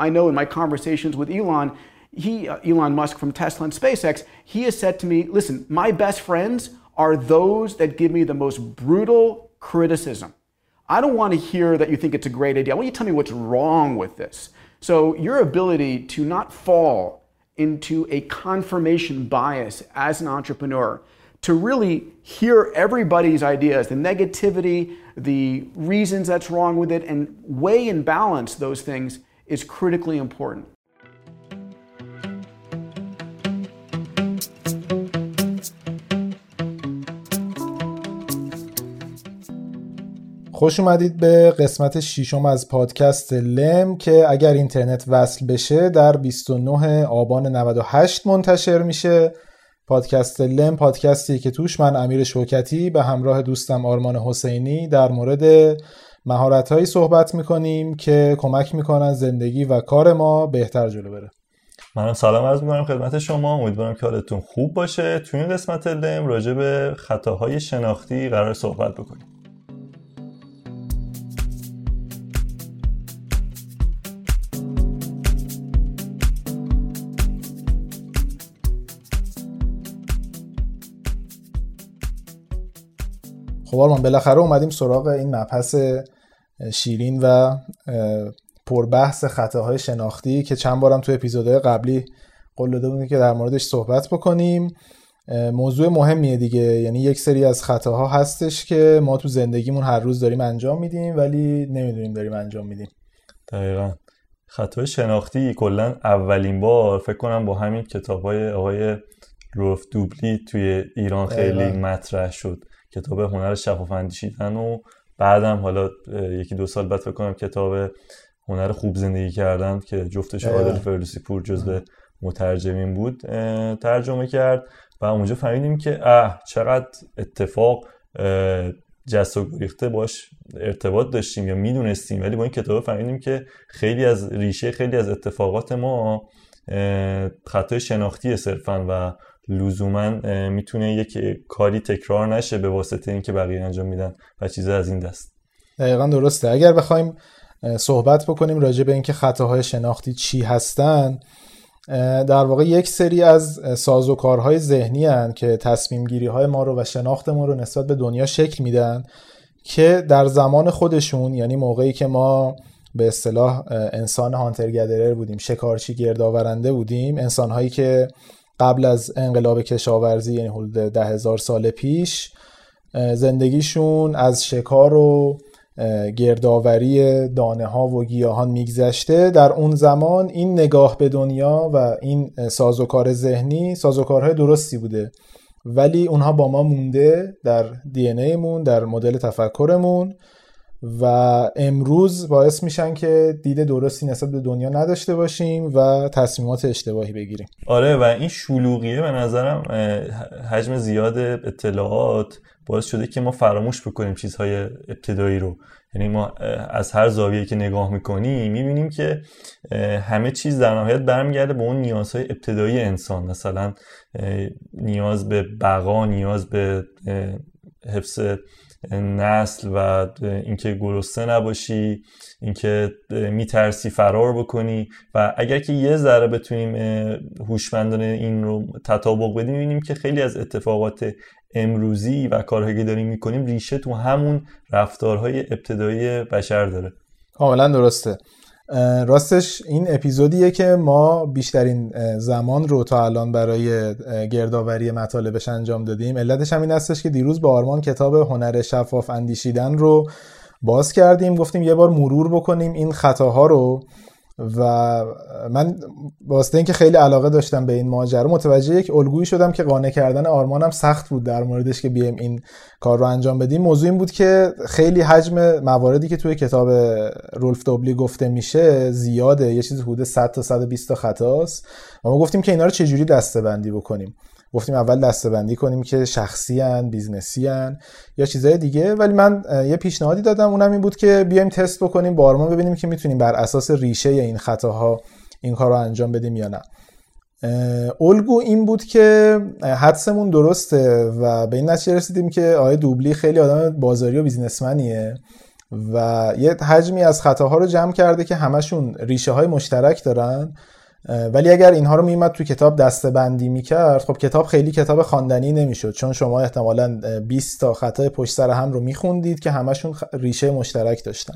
I know in my conversations with Elon, he, uh, Elon Musk from Tesla and SpaceX, he has said to me, listen, my best friends are those that give me the most brutal criticism. I don't want to hear that you think it's a great idea. I want you to tell me what's wrong with this. So your ability to not fall into a confirmation bias as an entrepreneur, to really hear everybody's ideas, the negativity, the reasons that's wrong with it, and weigh and balance those things is critically important. خوش اومدید به قسمت ششم از پادکست لم که اگر اینترنت وصل بشه در 29 آبان 98 منتشر میشه پادکست لم پادکستی که توش من امیر شوکتی به همراه دوستم آرمان حسینی در مورد مهارتهایی صحبت می‌کنیم که کمک می‌کنن زندگی و کار ما بهتر جلو بره. من سلام عرض می‌کنم خدمت شما. امیدوارم که حالتون خوب باشه. تو این قسمت لم راجع به خطاهای شناختی قرار صحبت بکنیم. خب آرمان بالاخره اومدیم سراغ این مبحث شیرین و پربحث خطاهای شناختی که چند بارم تو اپیزودهای قبلی قول داده بودیم که در موردش صحبت بکنیم. موضوع مهمیه دیگه. یعنی یک سری از خطاها هستش که ما تو زندگیمون هر روز داریم انجام میدیم ولی نمی‌دونیم داریم انجام میدیم. دقیقا. خطای شناختی کلا اولین بار فکر کنم با همین کتاب های آقای روف دوبلی توی ایران خیلی مطرح شد. کتاب هنر شفاف اندیشیدن و بعدم حالا یکی دو سال بعد فکر کنم کتاب هنر خوب زندگی کردن که جفتش عادل فردوسی پور جزو مترجمین بود ترجمه کرد و اونجا فهمیدیم که اه چقدر اتفاق جست و گریخته باش ارتباط داشتیم یا می‌دونستیم. ولی با این کتاب فهمیدیم که خیلی از ریشه خیلی از اتفاقات ما خطای شناختی صرفا و لزوما می‌تونه یک کاری تکرار نشه به واسطه اینکه بقیه انجام میدن و چیزا از این دست. دقیقا درسته. اگر بخوایم صحبت بکنیم راجع به اینکه خطاهای شناختی چی هستن در واقع یک سری از سازوکارهای ذهنی هن که تصمیم گیری های ما رو و شناخت ما رو نسبت به دنیا شکل میدن که در زمان خودشون یعنی موقعی که ما به اصطلاح انسان هانتر بودیم شکارچی گردآورنده بودیم انسانهایی که قبل از انقلاب کشاورزی یعنی حدود ده هزار سال پیش زندگیشون از شکار و گردآوری دانه ها و گیاهان میگذشته. در اون زمان این نگاه به دنیا و این سازوکار ذهنی سازوکارهای درستی بوده. ولی اونها با ما مونده در دی مون در مدل تفکرمون. و امروز باعث میشن که دید درستی نسبت به دنیا نداشته باشیم و تصمیمات اشتباهی بگیریم. آره و این شلوغیه به نظرم حجم زیاد اطلاعات باعث شده که ما فراموش بکنیم چیزهای ابتدایی رو. یعنی ما از هر زاویه که نگاه می‌کنیم می‌بینیم که همه چیز در نهایت برمیگرده به اون نیازهای ابتدایی انسان. مثلا نیاز به بقا نیاز به حفظ نسل و اینکه گرسنه نباشی اینکه میترسی فرار بکنی و اگر که یه ذره بتونیم هوشمندانه این رو تطابق بدیم می‌بینیم که خیلی از اتفاقات امروزی و کارهایی که داریم می‌کنیم ریشه تو همون رفتارهای ابتدایی بشر داره. کاملا درسته. راستش این اپیزودیه که ما بیشترین زمان رو تا الان برای گردآوری مطالبش انجام دادیم. علتش هم این هستش که دیروز با آرمان کتاب هنر شفاف اندیشیدن رو باز کردیم. گفتیم یه بار مرور بکنیم این خطاها رو. و من واسطه اینکه خیلی علاقه داشتم به این ماجرا متوجه یک الگویی شدم که قانع کردن آرمانم سخت بود در موردش که بیایم این کار رو انجام بدیم. موضوع این بود که خیلی حجم مواردی که توی کتاب رولف دوبلی گفته میشه زیاده یه چیزی حدود 100 تا 120 تا خطاست. و ما گفتیم که اینا رو چجوری دسته بکنیم. گفتیم اول دسته کنیم که شخصی هن، business‌ی هن یا چیزهای دیگه. ولی من یه پیشنهادی دادم اونم این بود که بیایم تست بکنیم با آرمان ببینیم که می‌تونیم بر اساس ریشه این خطاها این کار رو انجام بدیم یا نه. الگو این بود که حدسمون درسته و به این نتیجه رسیدیم که آقای دوبلی خیلی آدم بازاری و بیزنسمنیه و یه حجمی از خطاها رو جمع کرده که همشون ریشه های مشترک دارن. ولی اگر اینها رو میمد تو کتاب دسته بندی می‌کرد خب کتاب خیلی کتاب خواندنی نمی‌شد. چون شما احتمالا 20 تا خطای پشت سر هم رو میخوندید که همشون ریشه مشترک داشتن.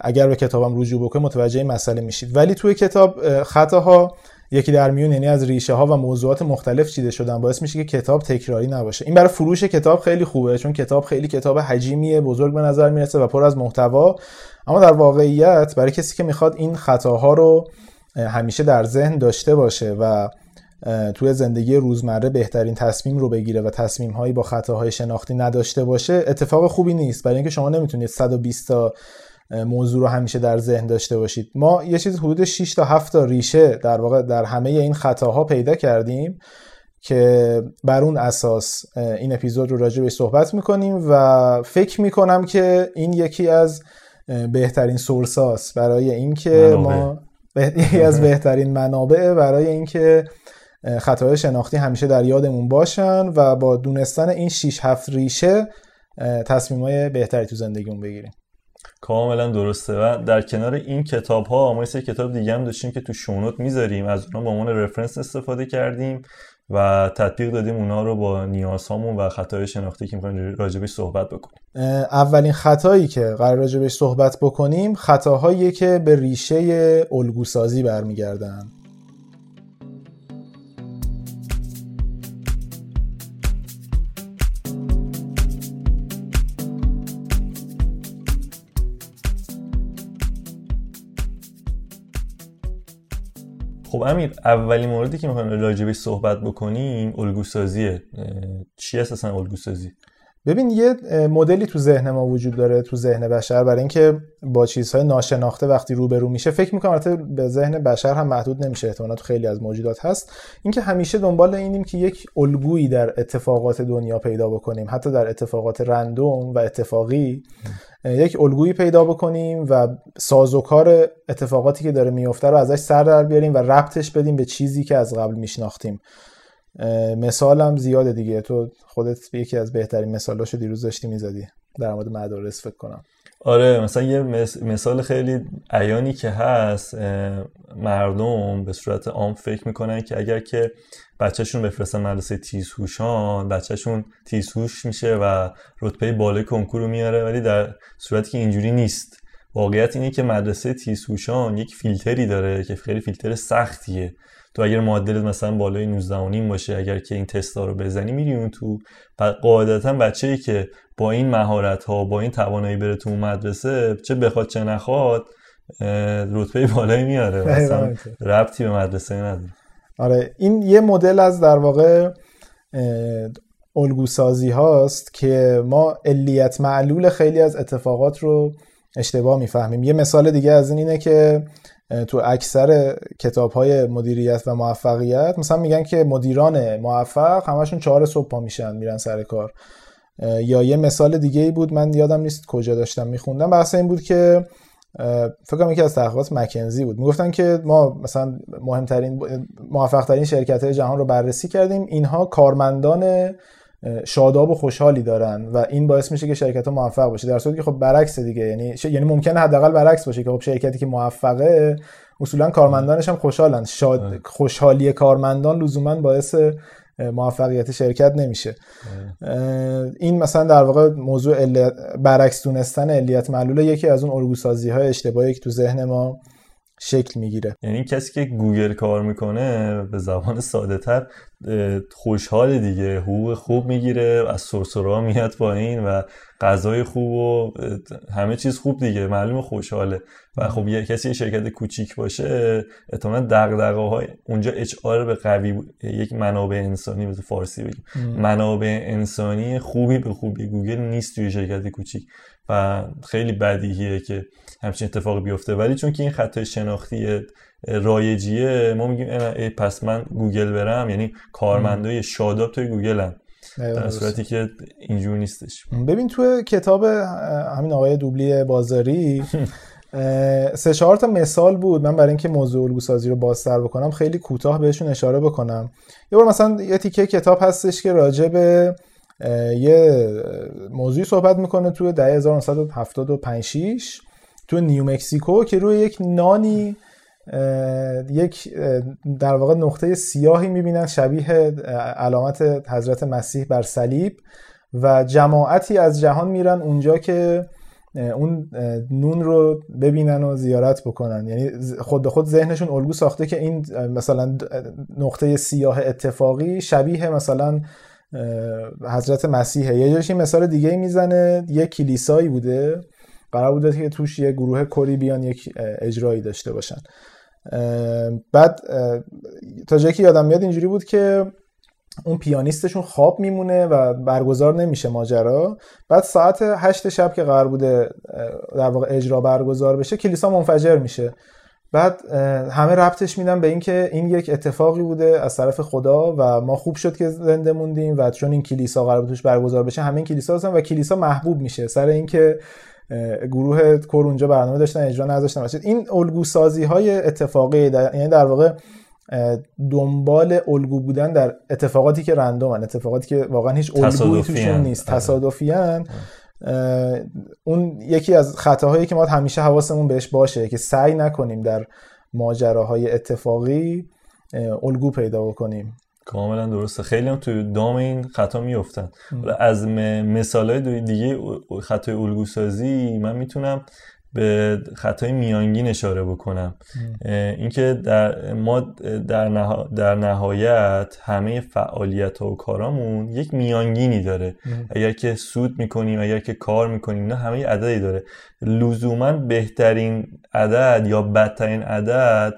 اگر به کتابم رجوع بکنید متوجه این مسئله میشید. ولی توی کتاب خطاها یکی در میون یعنی از ریشه ها و موضوعات مختلف چیده شدن باعث میشه که کتاب تکراری نباشه. این برای فروش کتاب خیلی خوبه چون کتاب خیلی کتاب حجیمیه بزرگ به نظر می‌رسه و پر از محتوا. اما در واقعیت برای کسی که می‌خواد این خطاها رو همیشه در ذهن داشته باشه و توی زندگی روزمره بهترین تصمیم رو بگیره و تصمیم هایی با خطاهای شناختی نداشته باشه اتفاق خوبی نیست. برای اینکه شما نمی‌تونید 120 تا موضوع رو همیشه در ذهن داشته باشید. ما یه چیز حدود 6 تا 7 تا ریشه در واقع در همه این خطاها پیدا کردیم که بر اون اساس این اپیزود رو راجع به صحبت می‌کنیم و فکر می‌کنم که این یکی از بهترین سورساس برای اینکه ما یکی از بهترین منابع برای اینکه خطاهای شناختی همیشه در یادمون باشن و با دونستن این 6 7 ریشه تصمیمای بهتری تو زندگیمون بگیریم. کاملا درسته و در کنار این کتاب ها ما یه کتاب دیگه هم داشتیم که تو شونوت می‌ذاریم. از اونها به عنوان رفرنس استفاده کردیم. و تطبیق دادیم اونا رو با نیازهامون و خطای شناختی که می‌خوایم راجبش صحبت بکنیم. اولین خطایی که قرار راجبش صحبت بکنیم خطاهایی که به ریشه الگوسازی برمیگردن. خب امیر اولین موردی که می‌خوایم راجبش صحبت بکنیم الگوسازیه چی اصلا الگوسازی؟ ببین یه مدلی تو ذهن ما وجود داره تو ذهن بشر برای اینکه با چیزهای ناشناخته وقتی روبرو میشه فکر می‌کنم البته به ذهن بشر هم محدود نمیشه احتمالاً تو خیلی از موجودات هست. اینکه همیشه دنبال اینیم که یک الگویی در اتفاقات دنیا پیدا بکنیم حتی در اتفاقات رندوم و اتفاقی یک الگویی پیدا بکنیم و سازوکار اتفاقاتی که داره میفته رو ازش سر در بیاریم و ربطش بدیم به چیزی که از قبل میشناختیم. مثالم زیاده دیگه. تو خودت یکی از بهترین مثالاشو دیروز داشتی می‌زدی. در مورد مدارس فکر کنم. آره مثلا یه مثال خیلی عیانی که هست مردم به صورت عام فکر می‌کنن که اگر که بچهشون بفرستن مدرسه تیزهوشان بچهشون تیزهوش میشه و رتبه بالای کنکور رو میاره ولی در صورتی که اینجوری نیست. واقعیت اینه که مدرسه تیزهوشان یک فیلتری داره که خیلی فیلتر سختیه. تو اگر معدلت مثلا بالای 19 باشه اگر که این تستا رو بزنی میری اون تو. قاعدتا بچه ای که با این مهارت ها با این توانایی بره تو مدرسه چه بخواد چه نخواد رتبه بالایی میاره. مثلا ربطی به مدرسه نداره. آره این یه مدل از در واقع الگوسازی هاست که ما علیت معلول خیلی از اتفاقات رو اشتباه می‌فهمیم. یه مثال دیگه از این اینه که تو اکثر کتاب های مدیریت و موفقیت مثلا میگن که مدیران موفق همشون چهار صبح پا میشن میرن سر کار. یا یه مثال دیگه ای بود من یادم نیست کجا داشتم میخوندم. بحث این بود که فکر کنم یکی از تحقیقات مکنزی بود. می‌گفتن که ما مثلا مهمترین موفق ترین شرکت های جهان رو بررسی کردیم. اینها کارمندان شاداب و خوشحالی دارن و این باعث میشه که شرکت ها موفق باشه. در صورتی که خب برعکس دیگه یعنی ش... یعنی ممکنه حداقل برعکس باشه که خب شرکتی که موفقه اصولا کارمندانش هم خوشحالن. شاد خوشحالی کارمندان لزوما باعث موفقیت شرکت نمیشه. این مثلا در واقع موضوع برعکس دونستن علیت معلول یکی از اون الگوسازی های اشتباهی که تو ذهن ما شکل می‌گیره. یعنی کسی که گوگل کار می‌کنه به زبان ساده تر خوشحال دیگه. حقوق خوب می‌گیره از سرسرا میاد پایین و غذای خوب و همه چیز خوب دیگه. معلوم خوشحاله. و خب یه کسی یه شرکت کوچیک باشه احتمالاً دغدغه های اونجا HR به قوی یک منابع انسانی به فارسی بگیم. منابع انسانی خوبی به خوبی. گوگل نیست توی شرکت کوچیک. و خیلی بدیهیه که همچین اتفاقی بیفته. ولی چون که این خطای شناختی رایجیه ما میگیم پس من گوگل برم. یعنی کارمندای شاداب توی گوگل هم در صورتی که اینجور نیستش. ببین توی کتاب همین آقای دوبلی بازاری سه چهار تا مثال بود. من برای اینکه موضوع الگو سازی رو بازتر بکنم خیلی کوتاه بهشون اشاره بکنم. یه بار مثلا یه تیکه کتاب هستش که راجع به یه موضوعی صحبت می‌کنه توی دهه 1975 6 تو نیو مکسیکو که روی یک نانی یک در واقع نقطه سیاهی می‌بینن شبیه علامت حضرت مسیح بر صلیب و جماعتی از جهان میرن اونجا که اون نون رو ببینن و زیارت بکنن. یعنی خود به خود ذهنشون الگو ساخته که این مثلا نقطه سیاه اتفاقی شبیه مثلا حضرت مسیحه. یه جاش مثال دیگه می‌زنه یه کلیسایی بوده. قرار بوده که توش یه گروه کری بیان یک اجرایی داشته باشن. بعد تا جایی که یادم میاد اینجوری بود که اون پیانیستشون خواب میمونه و برگزار نمیشه ماجرا. بعد ساعت هشت شب که قرار بوده در واقع اجرا برگزار بشه کلیسا منفجر میشه. بعد همه ربطش میدن به اینکه این یک اتفاقی بوده از طرف خدا و ما خوب شد که زنده موندیم و چون این کلیسا قرار توش برگزار بشه همه این کلیسا هستن و کلیسا محبوب میشه. سر اینکه گروه کور اونجا برنامه داشتن اجرا نذاشتن. این الگو سازی های اتفاقی یعنی در واقع دنبال الگو بودن در اتفاقاتی که رندومن. اتفاقاتی که واقعا هیچ الگویی توشون نیست. آره. تصادفیان اون یکی از خطاهایی که ما همیشه حواسمون بهش باشه که سعی نکنیم در ماجراهای اتفاقی الگو پیدا بکنیم. کاملا درسته. خیلی هم توی دام این خطا میفتن از مثال دیگه خطای الگو سازی من می‌تونم به خطای میانگین اشاره بکنم. اینکه در ما در, در نهایت همه فعالیت ها و کارامون یک میانگینی داره. اگر که سود می‌کنیم اگر که کار می‌کنیم نه همه عددی داره. لزوما بهترین عدد یا بدترین عدد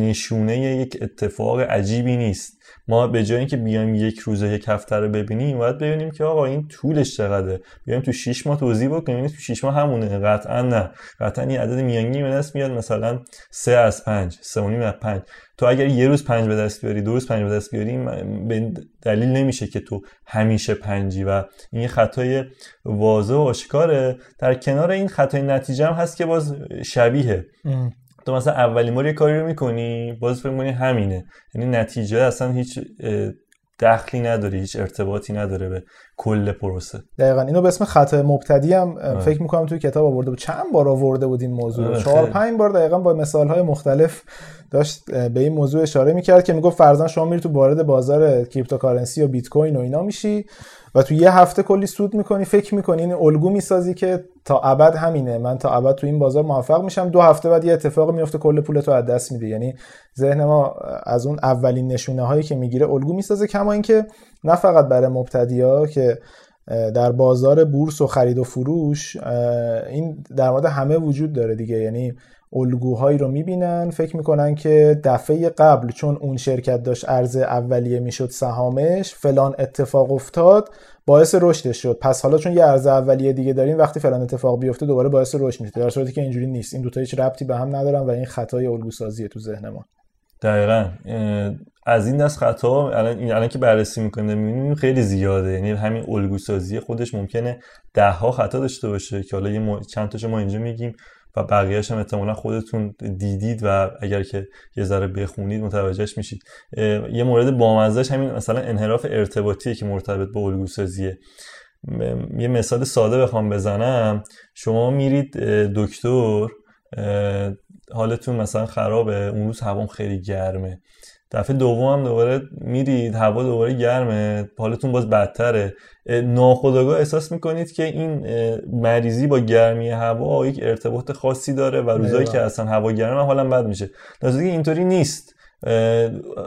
نشونه یک اتفاق عجیبی نیست. ما به جای اینکه بیایم یک روز یک هفته رو ببینیم باید ببینیم که آقا این طولش چقدره. بیایم تو 6 ماه توضیح بکنیم این تو 6 ماه همونه. قطعا نه. قطعا این عدد میانگینی به دست میاد مثلا 3 از 5 3 از 5 تو اگر یه روز 5 به دست بیاری دو روز 5 به دست بیاری به دلیل نمیشه که تو همیشه پنجی و این خطای واضح و آشکاره. در کنار این خطای نتیجه هم هست که باز شبیه. تو مثلا اولین بار یه کاری رو می‌کنی باز فکر همینه. یعنی نتیجه اصلا هیچ دخلی نداره هیچ ارتباطی نداره به کل پروسه. دقیقا. اینو به اسم خطا مبتدی هم فکر می‌کنم توی کتاب آورده بود. چند بار آورده بود این موضوع رو؟ چهار پنج بار دقیقا با مثال های مختلف داشت به این موضوع اشاره می‌کرد که می‌گفت فرضاً شما میری تو وارد بازار cryptocurrency و بیت کوین و اینا میشی. و تو یه هفته کلی سود می‌کنی فکر می‌کنی این الگو می‌سازی که تا ابد همینه من تا ابد تو این بازار موفق میشم. دو هفته بعد یه اتفاق میفته کل پولتو از دست میده. یعنی ذهن ما از اون اولین نشونه هایی که می‌گیره الگو می‌سازه کما اینکه نه فقط برای مبتدیا که در بازار بورس و خرید و فروش این در مورد همه وجود داره دیگه. یعنی الگوهایی رو می‌بینن فکر می‌کنن که دفعه قبل چون اون شرکت داشت ارز اولیه می‌شد سهامش فلان اتفاق افتاد باعث رشدش شد. پس حالا چون یه ارز اولیه دیگه داریم وقتی فلان اتفاق بیفته دوباره باعث رشد میشه. در صورتی که اینجوری نیست. این دو تا هیچ ربطی به هم ندارن و این خطای الگو سازیه تو ذهن ما. دقیقا. از این دست خطا الان الان که بررسی می‌کنه می‌بینیم خیلی زیاده. یعنی همین الگو سازی خودش ممکنه ده ها خطا داشته باشه که حالا یه چند تاشو ما اینجا میگیم. و بقیهش هم احتمالا خودتون دیدید و اگر که یه ذره بخونید متوجهش میشید. یه مورد بامزهش همین مثلا انحراف ارتباطیه که مرتبط به الگو سازیه یه مثال ساده بخوام بزنم. شما میرید دکتر حالتون مثلا خرابه اون روز هوام خیلی گرمه. دفعه دوم هم دوباره میرید هوا دوباره گرمه حالتون باز بدتره. ناخداگاه احساس می‌کنید که این مریضی با گرمی هوا یک ارتباط خاصی داره و روزایی که اصلا هوا گرمه حالا بد میشه. در اینطوری نیست.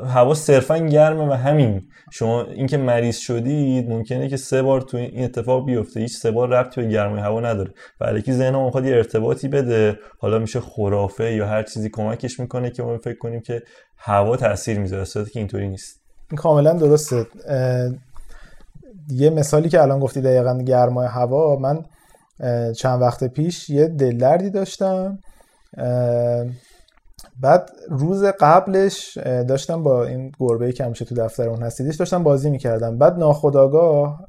هوا صرفا گرمه و همین. شما اینکه مریض شدید ممکنه که سه بار تو این اتفاق بیفته. هیچ سه بار ربطی به گرمای هوا نداره. و الکی ذهن می‌خواد یه ارتباطی بده. حالا میشه خرافه یا هر چیزی کمکش می‌کنه که ما فکر کنیم که هوا تاثیر می‌ذاره صورتی که اینطوری نیست. کاملا درسته. یه مثالی که الان گفتی دقیقا گرمای هوا من چند وقت پیش یه دلدردی داشتم. بعد روز قبلش داشتم با این گربه که همیشه تو دفتر اون هستیدش داشتم بازی می‌کردم. بعد ناخداگاه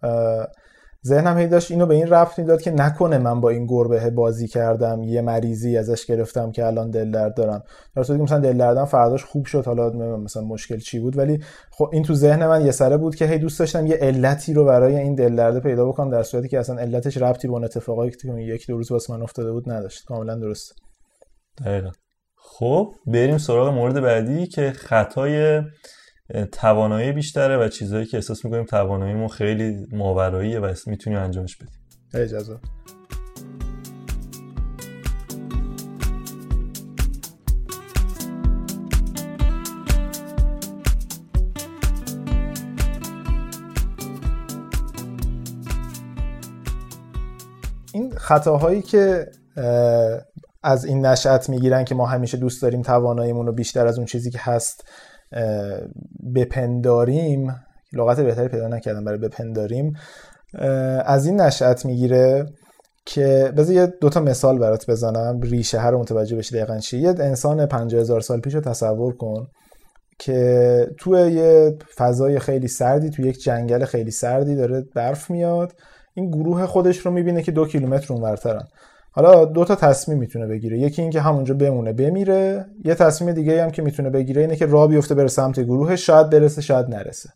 ذهنم هی داشت اینو به این ربط می‌داد که نکنه من با این گربه بازی کردم یه مریضی ازش گرفتم که الان دل درد دارم. در صورتی که مثلا دل دردم فرداش خوب شد حالا مثلا مشکل چی بود ولی خب این تو ذهن من یه سره بود که هی دوست داشتم یه علتی رو برای این دل درد پیدا بکنم در صورتی که اصلا علتش ربطی به اون اتفاقایی که یک دو روز واسه من افتاده بود نداشت. کاملا درست. دقیقا. خب بریم سراغ مورد بعدی که خطای توانایی بیشتره و چیزهایی که احساس می‌کنیم تواناییمون خیلی ماوراییه و می‌تونیم انجامش بدیم. اجازه این خطاهایی که از این نشأت می‌گیرن که ما همیشه دوست داریم تواناییمون رو بیشتر از اون چیزی که هست بپنداریم. لغت بهتری پیدا نکردم برای بپنداریم. از این نشأت می‌گیره که بذار یه دوتا مثال برات بزنم. ریشه هر رو متوجه بشی دقیقا چیه. یه انسان 50 هزار سال پیش رو تصور کن که توی یه فضای خیلی سردی توی یک جنگل خیلی سردی داره برف میاد. این گروه خودش رو می‌بینه که دو کیلومتر اونورترن. حالا دو تا تصمیم می‌تونه بگیره. یکی اینکه همونجا بمونه بمیره. یه تصمیم دیگه هم که می‌تونه بگیره اینه که راه بیفته بره سمت گروه شاید برسه شاید نرسه.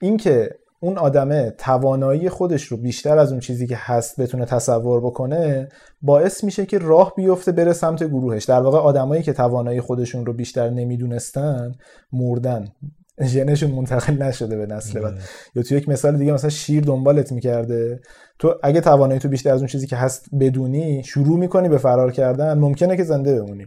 اینکه اون آدمه توانایی خودش رو بیشتر از اون چیزی که هست بتونه تصور بکنه باعث میشه که راه بیفته بره سمت گروهش. در واقع آدمایی که توانایی خودشون رو بیشتر نمی‌دونستن مردن. ژنشون منتقل نشده به نسل بعد. یا تو یک مثال دیگه مثلا شیر دنبالت می‌کرده. تو اگه توانایی تو بیشتر از اون چیزی که هست بدونی شروع می‌کنی به فرار کردن ممکنه که زنده بمونی.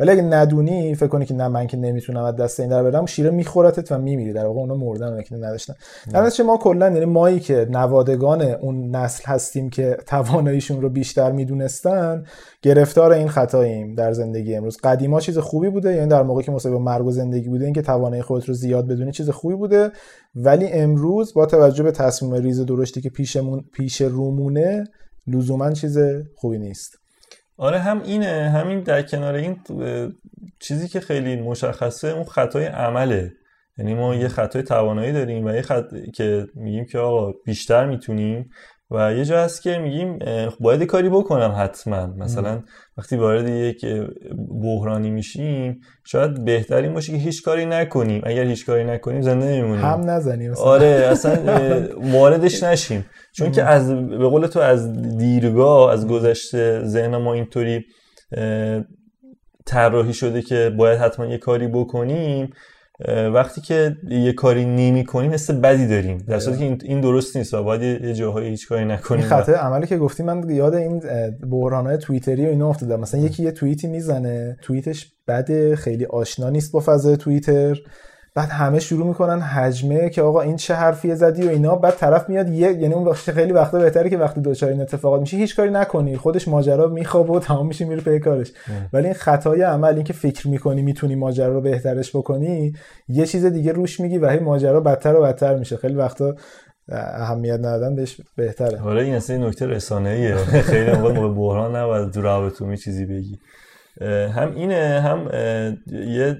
ولی اگه ندونی فکر کنی که نه من که نمی‌تونم از دست این در برم شیره میخورتت و میمیری. در واقع اونا مردن که نداشتن. در ما کلا یعنی مایی که نوادگان اون نسل هستیم که تواناییشون رو بیشتر می‌دونستن گرفتار این خطاییم در زندگی امروز. قدیما چیز خوبی بوده یعنی در موقعی که مصاحبه مرگ و زندگی بوده اینکه توانایی خودت رو زیاد بدونی چیز خوبی بوده. ولی امروز با توجه به تصمیم ریز درشتی که پیشمون پیش رومونه لزوما چیز خوبی نیست. آره هم اینه همین در کنار این چیزی که خیلی مشخصه اون خطای عمله. یعنی ما یه خطای توانایی داریم و یه خط که میگیم که آقا بیشتر می‌تونیم و یه جا هست که میگیم باید کاری بکنم حتما. مثلا وقتی وارد یک بحرانی میشیم شاید بهترین باشه که هیچ کاری نکنیم. اگر هیچ کاری نکنیم زنده میمونیم هم نزنیم. آره اصلا واردش نشیم. چون که از به قول تو از دیرگاه از گذشته ذهن ما اینطوری طراحی شده که باید حتما یه کاری بکنیم. وقتی که یه کاری نمی کنیم مثل بدی داریم. در صورتی که این درست نیست و باید یه جاهای هیچ کاری نکنیم. این خطای عملی که گفتی من یاد این های توییتری و اینا افتادم مثلا یکی یه توییتی می‌زنه توییتش بده خیلی آشنا نیست با فضای توییتر. بعد همه شروع می‌کنن حجمه که آقا این چه حرفیه زدی و اینا. بعد طرف میاد یه یعنی اون وقت خیلی وقتا بهتره که وقتی دوچار این اتفاقات میشه هیچ کاری نکنی. خودش ماجرا میخوابه و تمام میشه میره پی کارش. ولی این خطای عمل این که فکر می‌کنی می‌تونی ماجرا رو بهترش بکنی یه چیز دیگه روش میگی و هی ماجرا بدتر و بدتر میشه. خیلی وقتا اهمیت ندادن بهش بهتره. حالا این اصلا نکته رسانه‌ایه. خیلی موقع بحران نباید تو رابطه چیزی بگی. هم اینه هم یه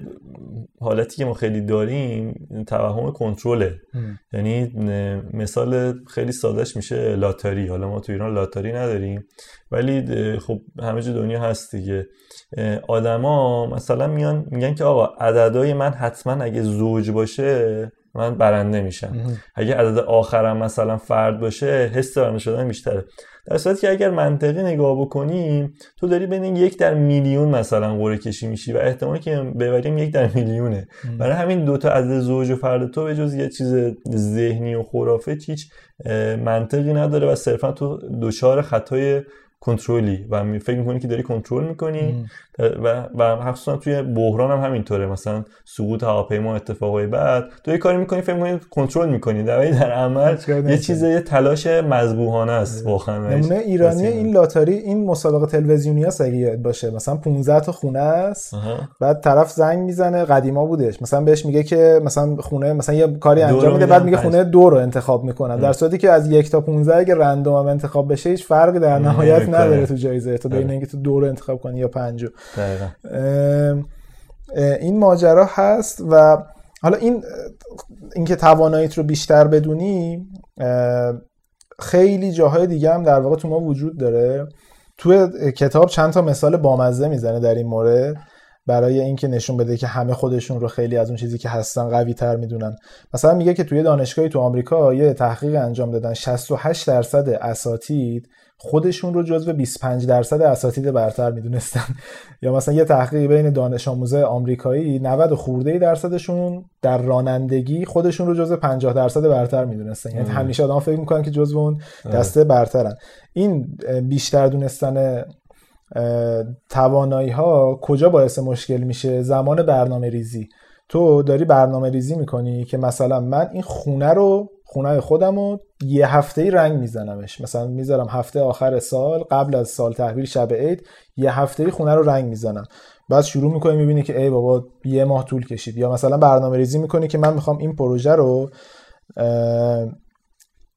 حالتی که ما خیلی داریم توهم کنترله. یعنی مثال خیلی سادهش میشه لاتاری. حالا ما تو ایران لاتاری نداریم. ولی خب همه جا دنیا هست دیگه. آدما مثلا میان میگن که آقا عددهای من حتما اگه زوج باشه من برنده میشم. اگه عدد آخرم مثلا فرد باشه حس برنده شدن بیشتره. در صورتی که اگر منطقی نگاه بکنیم تو داری بین یک در میلیون مثلا قرعه کشی میشی و احتمالی که ببریم یک در میلیونه. برای همین دوتا عدد زوج و فرد تو به جز یه چیز ذهنی و خرافه هیچ منطقی نداره و صرفا تو دچار خطای کنترلی و فکر می‌کنی که داری کنترل می‌کنی و و مخصوصا توی بحران هم همینطوره. مثلا سقوط هواپیما اتفاقای بعد. تو یه کاری می‌کنی فکر می‌کنی کنترل می‌کنی. در در عمل یه چیز یه تلاش مذبوحانه است واقعا. نمونه ایرانی این لاتاری این مسابقه تلویزیونی هست اگه یاد باشه. مثلا 15 تا خونه است. بعد طرف زنگ می‌زنه قدیما بودش. مثلا بهش میگه که مثلا خونه مثلا یه کاری انجام میده بعد میگه خونه دو رو انتخاب می‌کنم. در صورتی که از یک تا 15 اگه رندوم انتخاب بشه هیچ فرقی در نهایت نداره تو جایزه تو بین اینکه تو دو رو انتخاب کنی یا پنج این ماجرا هست و حالا این اینکه تواناییت رو بیشتر بدونی خیلی جاهای دیگه هم در واقع تو ما وجود داره. تو کتاب چند تا مثال بامزه می‌زنه در این مورد برای اینکه نشون بده که همه خودشون رو خیلی از اون چیزی که هستن قوی تر می‌دونن. مثلا میگه که توی دانشگاهی تو آمریکا یه تحقیق انجام دادن 68 درصد اساتید خودشون رو جزو 25 درصد اساتید برتر می‌دونستن. یا مثلا یه تحقیق بین دانش آموزه آمریکایی 90 خورده درصدشون در رانندگی خودشون رو جزو 50 درصد برتر می‌دونستن. یعنی همیشه آدم فکر می‌کنن که جزو اون دسته برترن. این بیشتر دونستن توانایی ها کجا باعث مشکل میشه؟ زمان برنامه ریزی تو داری برنامه ریزی می‌کنی که مثلا من این خونه رو خونه خودم رو یه هفته ای رنگ میزنمش. مثلا می‌ذارم هفته آخر سال قبل از سال تحویل شب عید یه هفته ای خونه رو رنگ می‌زنم. بعد شروع می‌کنی می‌بینی که ای بابا یه ماه طول کشید. یا مثلا برنامه ریزی می‌کنی که من می‌خوام این پروژه رو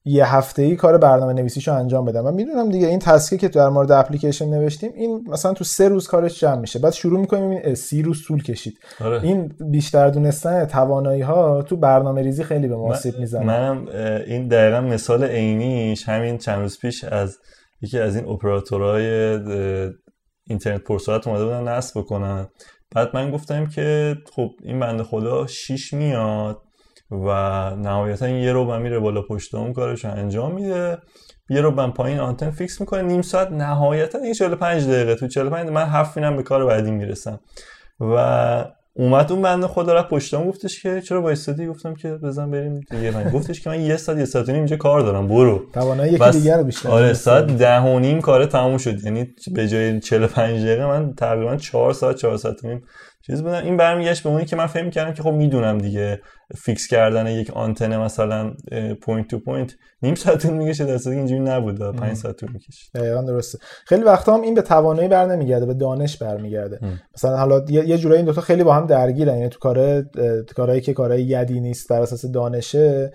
یه هفته ای کار برنامه نویسیشو انجام بدم. من می‌دونم دیگه این تسکه که در مورد اپلیکیشن نوشتیم این مثلا تو سه روز کارش جمع میشه. بعد شروع می‌کنیم این سی روز طول کشید. آره. این بیشتر دونستن توانایی ها تو برنامه ریزی خیلی به ما آسیب می‌زنه. منم این دقیقا مثال عینیش. همین چند روز پیش از یکی از این اپراتورهای اینترنت پرسرعت اومده بودن نصب بکنن. بعد من گفتم که خب این بنده خدا شیش میاد. و نهایتا یه رو من میره بالا پشت اون کارش انجام میده. یه رو من پایین آنتن fix می‌کنه. نیم ساعت نهایتا این 45 دقیقه. تو 45 من هفت مینم به کار بعدی می‌رسم. و اومد اون بنده خدا رفت پشتم گفتش که چرا وایسادی گفتم که بزن بریم دیگه. من گفتش که من یه ساعت یه ساعت اینجا کار دارم. برو. توانایی یکی دیگه رو بیشتر آره ساعت ده و نیم کار تموم شد. یعنی به جای 45 دقیقه من تقریبا 4 ساعت 4 ساعت و نیم چیز بودن. این برمیگشت به اونی که من فهم کردم که خب می‌دونم دیگه fix کردن یک آنتن مثلا point to point نیم ساعت طول می‌کشه در اینجوری نبود. 5 ساعت طول می‌کشه. دقیقاً درسته. خیلی وقتا هم این به توانایی بر نمیگرده به دانش برمیگرده مثلا حالا یه جورایی این دوتا خیلی با هم درگیرن. یعنی تو کار کارهایی که کارهای یدی نیست بر اساس دانشه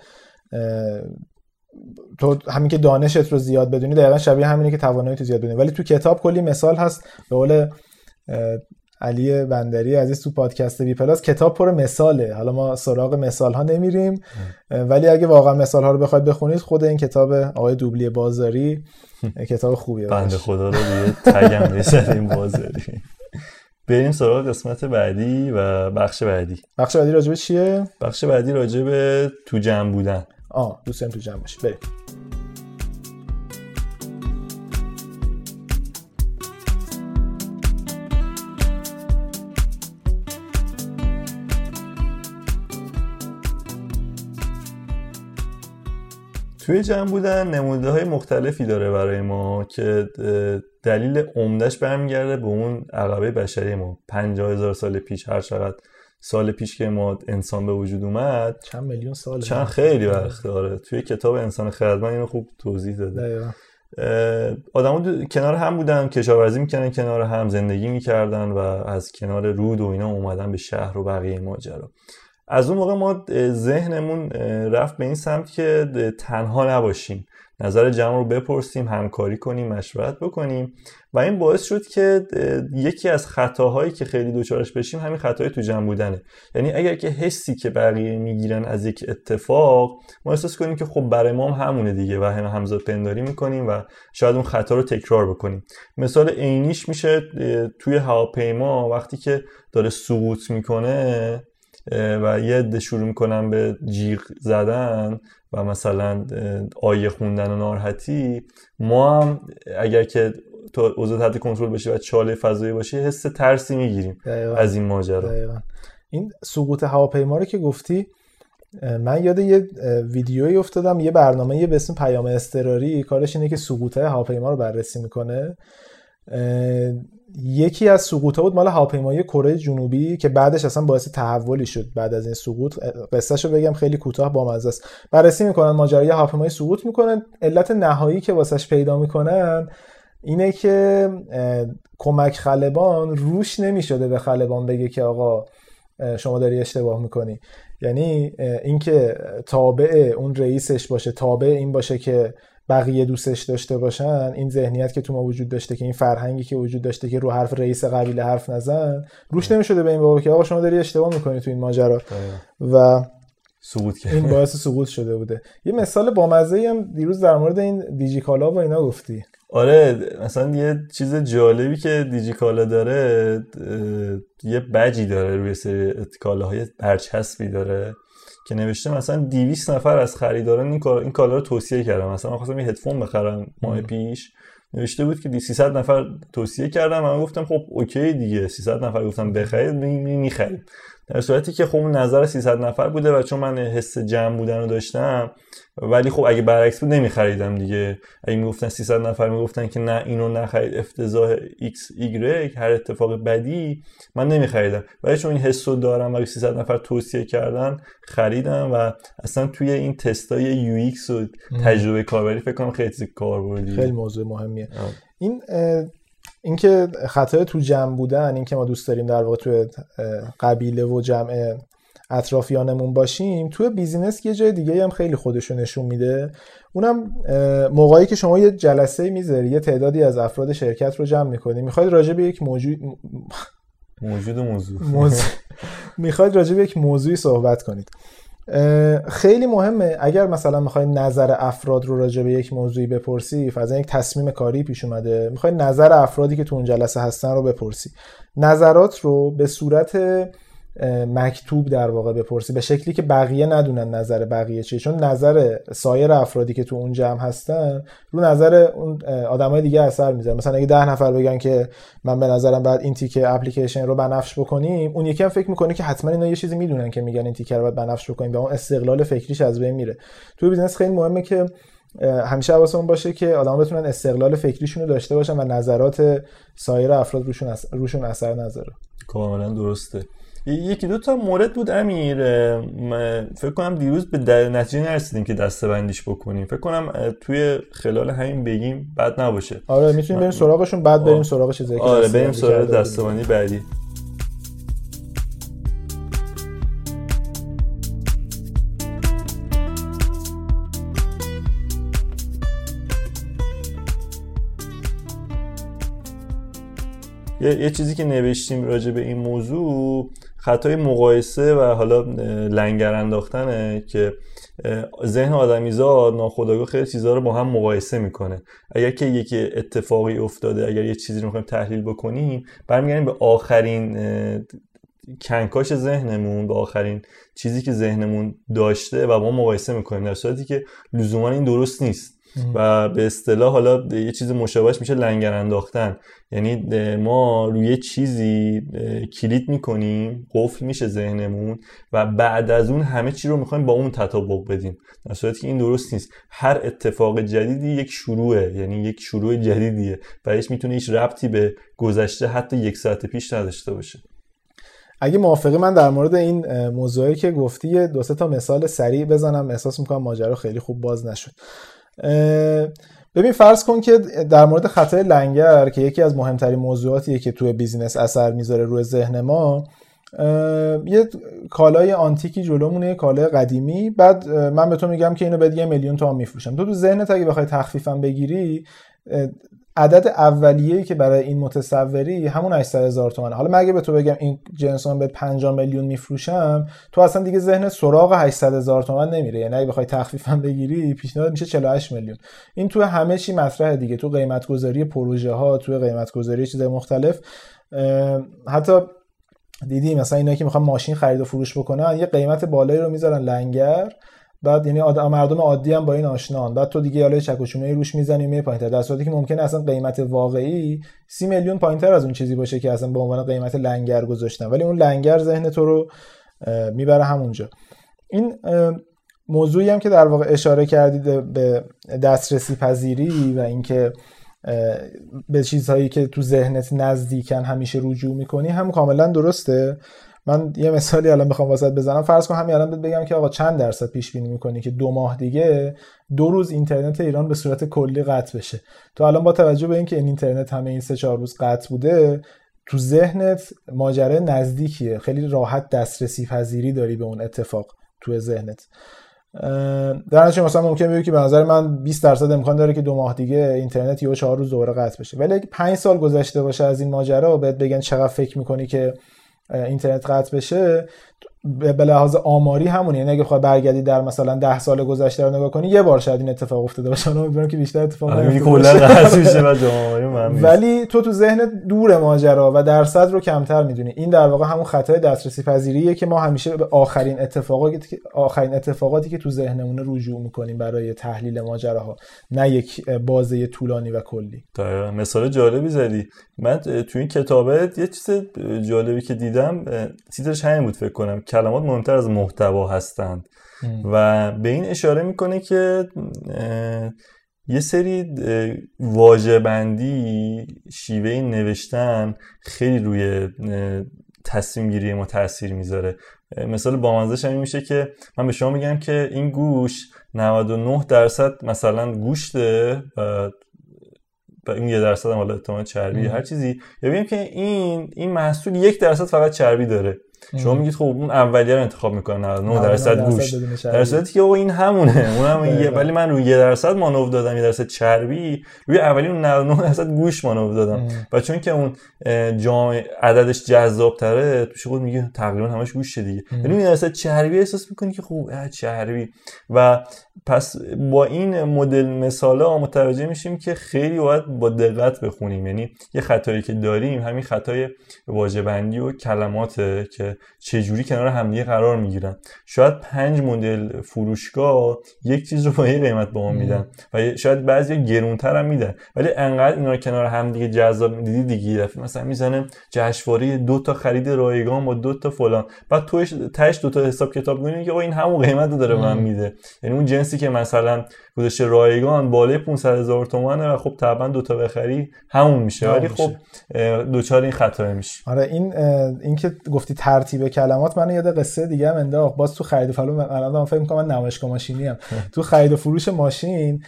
تو همین که دانشت رو زیاد بدونی دقیقا شبیه همینه که توانایی تو زیاد بدونی. ولی تو کتاب کلی مثال هست به قول علی بندری عزیز تو پادکست بی پلاس کتاب پر مثاله. حالا ما سراغ مثال ها نمیریم ولی اگه واقعا مثال ها رو بخواید بخونید خود این کتاب آقای دوبلی بازاری کتاب خوبیه بنده خدا رو دیگه تگم این بازاری. بریم سراغ قسمت بعدی و بخش بعدی. بخش بعدی راجبه چیه؟ بخش بعدی راجبه تو جمع بودن. آه دوست تو جمع باشی بریم. توی جمع بودن نموده های مختلفی داره برای ما که دلیل عمدهش برمیگرده به اون عقبه بشری ما. پنجاه هزار سال پیش هر چقدر سال پیش که ما انسان به وجود اومد چند میلیون سال چند خیلی وقت داره توی کتاب انسان خردمند اینو خوب توضیح داده. آدم کنار هم بودن کشاورزی می‌کنن کنار هم زندگی می‌کردن و از کنار رود و اینا اومدن به شهر و بقیه ماجرا. از اون موقع ما ذهنمون رفت به این سمت که تنها نباشیم. نظر جمع رو بپرسیم همکاری کنیم مشورت بکنیم. و این باعث شد که یکی از خطاهایی که خیلی دوچارش بشیم همین خطای تو جمع بودنه. یعنی اگر که حسی که بقیه می‌گیرن از یک اتفاق ما احساس کنیم که خب برای ما هم همونه دیگه و هم همزاد پنداری می‌کنیم و شاید اون خطا رو تکرار بکنیم. مثال عینیش میشه توی هواپیما وقتی که داره سقوط می‌کنه و یه عده شروع می‌کنن به جیغ زدن و مثلا آیه خوندن و ناراحتی. ما هم اگر که تو اوضاع تحت کنترل بشه و چاله فضایی باشه حس ترسی می‌گیریم از این ماجرا. این سقوط هواپیما رو که گفتی من یاد یه ویدیویی افتادم یه برنامه به اسم پیام استراری کارش اینه که سقوط هواپیما رو بررسی می‌کنه. یکی از سقوط بود مال هواپیمایی کره جنوبی که بعدش اصلا باعث تحولی شد بعد از این سقوط. قصهشو بگم خیلی کوتاه با است. بررسی می‌کنن ماجرای هواپیمایی سقوط می‌کنن. علت نهایی که واسش پیدا می‌کنن اینه که کمک خلبان روش نمی‌شده به خلبان بگه که آقا شما داری اشتباه می‌کنی. یعنی اینکه تابع اون رئیسش باشه تابع این باشه که بقیه دوستش داشته باشن این ذهنیت که تو ما وجود داشته که این فرهنگی که وجود داشته که رو حرف رئیس قبیله حرف نزن روش نمی‌شده به این بابا که آقا شما داری اشتباه می‌کنی تو این ماجرا. و سقوط کرد. این باعث سقوط شده بوده. یه مثال بامزه هم دیروز در مورد این دیجیکالا و اینا گفتی. آره مثلا یه چیز جالبی که دیجیکالا داره یه بجی داره روی سری کالاهای برچسبی داره. که نوشته مثلا 200 نفر از خریداران این این کالا رو توصیه کردم. مثلا من خواستم یه هدفون بخرم ماه پیش. نوشته بود که 300 نفر توصیه کردم. من گفتم خب اوکی دیگه. 300 نفر گفتم بخرید می‌خرید. در صورتی که خب نظر 300 نفر بوده و چون من حس جمع بودن رو داشتم ولی خب اگه برعکس بود نمیخریدم دیگه. اگه می‌گفتن 300 نفر می‌گفتن که نه اینو نخرید افتضاح x y هر اتفاق بدی من نمیخریدم. ولی چون این حس رو دارم و 300 نفر توصیه کردن خریدم و اصلا توی این تستای UX و تجربه کاربری فکر کنم خیلی کاربردی. خیلی موضوع مهمیه. این اینکه خطای تو جمع بودن اینکه ما دوست داریم در واقع تو قبیله و جمع اطرافیانمون باشیم توی بیزینس یه جای دیگه هم خیلی خودشو نشون میده. اونم موقعی که شما یه جلسه می‌ذاری یه تعدادی از افراد شرکت رو جمع می‌کنی می‌خواید راجع به یک موجود موجود موضوع, موضوع... می‌خواید راجع به یک موضوعی صحبت کنید. خیلی مهمه. اگر مثلا می‌خوای نظر افراد رو راجع به یک موضوعی بپرسی فرضاً یک تصمیم کاری پیش اومده می‌خوای نظر افرادی که تو اون جلسه هستن رو بپرسی. نظرات رو به صورت مکتوب در واقع بپرسی. به شکلی که بقیه ندونن نظر بقیه چیه. چون نظر سایر افرادی که تو اون جمع هستن رو نظر اون آدمای دیگه اثر می‌ذاره. مثلا اگه ده نفر بگن که من به نظرم بعد این تیکه اپلیکیشن رو بنفش بکنیم اون یکی هم فکر می‌کنه که حتما اینا یه چیزی می‌دونن که میگن این تیکه رو باید بنفش بکنیم به اون استقلال فکریش از بین میره. تو business خیلی مهمه که همیشه حواسمون باشه که آدما بتونن استقلال فکریشون رو داشته باشن و نظرات سایر افراد روشون, روشون اثر نذاره. کاملا درسته. یکی دو تا مورد بود امیر فکر کنم دیروز به نتیجه نرسیدیم که دسته بندیش بکنیم. فکر کنم توی خلال همین بگیم بد نباشه. آره می‌تونیم بریم سراغشون بعد بریم سراغ چیزایی که آره بریم سراغ دسته بندی بعدی. یه چیزی که نوشتیم راجع به این موضوع خطای مقایسه و حالا لنگر انداختنه که ذهن آدمیزاد ناخودآگاه خیلی چیزها رو با هم مقایسه می‌کنه. اگر که یکی اتفاقی افتاده اگر یه چیزی رو می‌خوایم تحلیل بکنیم برمیگردیم به آخرین کنکاش ذهنمون به آخرین چیزی که ذهنمون داشته و ما مقایسه می‌کنیم در صورتی که لزوما این درست نیست. و به اصطلاح حالا یه چیز مشابهش میشه لنگر انداختن. یعنی ما روی چیزی کلید می‌کنیم قفل میشه ذهنمون و بعد از اون همه چی رو می‌خوایم با اون تطابق بدیم. در صورتی که این درست نیست. هر اتفاق جدیدی یک شروعه یعنی یک شروع جدیدیه و هیچ می‌تونه هیچ ربطی به گذشته حتی یک ساعت پیش نداشته باشه. اگه موافقی من در مورد این موضوعی که گفتی دو تا مثال سریع بزنم. احساس می‌کنم ماجرا خیلی خوب باز نشد. ببین فرض کن که در مورد خطای لنگر که یکی از مهمترین موضوعاتیه که توی business اثر می‌ذاره روی ذهن ما یه کالای آنتیکی جلومونه کالای قدیمی. بعد من به تو میگم که اینو به یه میلیون تومان میفروشم. تو تو ذهنت اگه بخوای تخفیفم بگیری عدد اولیه‌ای که برای این متصوری همون 800 هزار تومنه. حالا مگه به تو بگم این جنسون به 5 میلیون میفروشم تو اصلا دیگه ذهن سراغ 800 هزار تومن نمیره. یعنی اگه بخوای تخفیفم بگیری پیشنهاد میشه 48 میلیون. این تو همه چی مطرحه دیگه. تو قیمت گذاری پروژه ها تو قیمت گذاری چیزای مختلف حتی دیدی مثلا اینا که می‌خوان ماشین خرید و فروش بکنن یه قیمت بالایی رو می‌ذارن لنگر. بعد یعنی آدم مردم عادی هم با این آشنان. بعد تو دیگه حالا چکوچونه روش می‌زنی می پایینتر. در صورتی که ممکنه اصلا قیمت واقعی سی میلیون پایینتر از اون چیزی باشه که اصلا به عنوان قیمت لنگر گذاشتن. ولی اون لنگر ذهن تو رو می‌بره همونجا. این موضوعی هم که در واقع اشاره کردید به دسترسی پذیری و اینکه به چیزهایی که تو ذهنت نزدیکن همیشه رجوع می‌کنی هم کاملا درسته. من یه مثالی الان بخوام واسط بزنم. فرض کن همین الان بگم که آقا چند درصد پیش بینی می‌کنی که دو ماه دیگه دو روز اینترنت ایران به صورت کلی قطع بشه. تو الان با توجه به اینکه این اینترنت همه این سه چهار روز قطع بوده تو ذهنت ماجرا نزدیکیه. خیلی راحت دسترسی پذیری داری به اون اتفاق تو ذهنت. در نتیجه مثلا ممکن بگی که به نظر من 20 درصد امکان داره که دو ماه دیگه اینترنت یا چهار روز دوباره قطع بشه. ولی اگه 5 سال گذشته باشه از این ماجرا بهت بگن چقدر فکر می‌کنی که اینترنت قطع بشه به لحاظ آماری همونه. یعنی اگه بخوای برگردی در مثلا 10 سال گذشته رو نگاه کنی یه بار شاید این اتفاق افتاده باشه. اون امیدوارم که بیشتر اتفاق آره، نیفته میشه. ولی تو تو ذهن دور ماجرا و درصد رو کمتر می‌دونی. این در واقع همون خطای دسترسی پذیریه که ما همیشه به آخرین اتفاقاتی که آخرین اتفاقاتی که تو ذهنمون رجوع می‌کنیم برای تحلیل ماجراها. نه یک بازه طولانی و کلی. مثال جالبی زدی. من تو این کتابه یه چیز جالبی که دیدم تیترش همین بود فکر کنم. کلمات مهمتر از محتوا هستند. و به این اشاره می‌کنه که یه سری اه، واژه بندی شیوه نوشتن خیلی روی تصمیم گیری ما تاثیر می‌ذاره. مثال بامزهش همین میشه که من به شما میگم که این گوش 99 درصد مثلا گوشته و این یه درصد هم حالا احتمال چربی. هر چیزی. یا بگیم که این این محصول یک درصد فقط چربی داره. شما میگید خب اون اولیه رو انتخاب می‌کنه 99 درصد گوشت بدون چربی. در صورتی که آقا این همونه اون هم یه. ولی من روی یه درصد مانور دادم یه درصد چربی روی اولی اون 99 درصد گوش مانور دادم. و چون که اون جام عددش جذاب تره تو خود میگه تقریبا همش گوشه دیگه. ولی اون یه درصد چربی احساس می‌کنی که خب چربی و پس با این مدل مثالا متوجه میشیم که خیلی باید با دقت بخونیم. یعنی یه خطایی که داریم همین خطای واژه بندی و کلماته که چجوری کنار همدیگه قرار می‌گیرن. شاید پنج مدل فروشگاه یک چیز رو با یه قیمت به ما میدن و شاید بعضی گرونتر هم میدن. ولی انقدر اینا رو کنار همدیگه جذاب دیدی دیگه دفعه مثلا می‌زنه جشنواره دو تا خرید رایگان با دو تا فلان. بعد توش تهش دو تا حساب کتاب کنی که این همون قیمت رو داره من میده. یعنی اون جنسی که مثلا گذاشته رایگان بالای 500 هزار تومانه و خب طبعا دو تا بخری همون میشه. ولی. خب دوچار این خطا میشه آره این این که گفتی ترتیب کلمات منو یاد قصه دیگه هم انداخت. باز تو خرید و فروش من الان دارم فکر می‌کنم من نمایشگاه ماشینی ام. تو خرید و فروش ماشین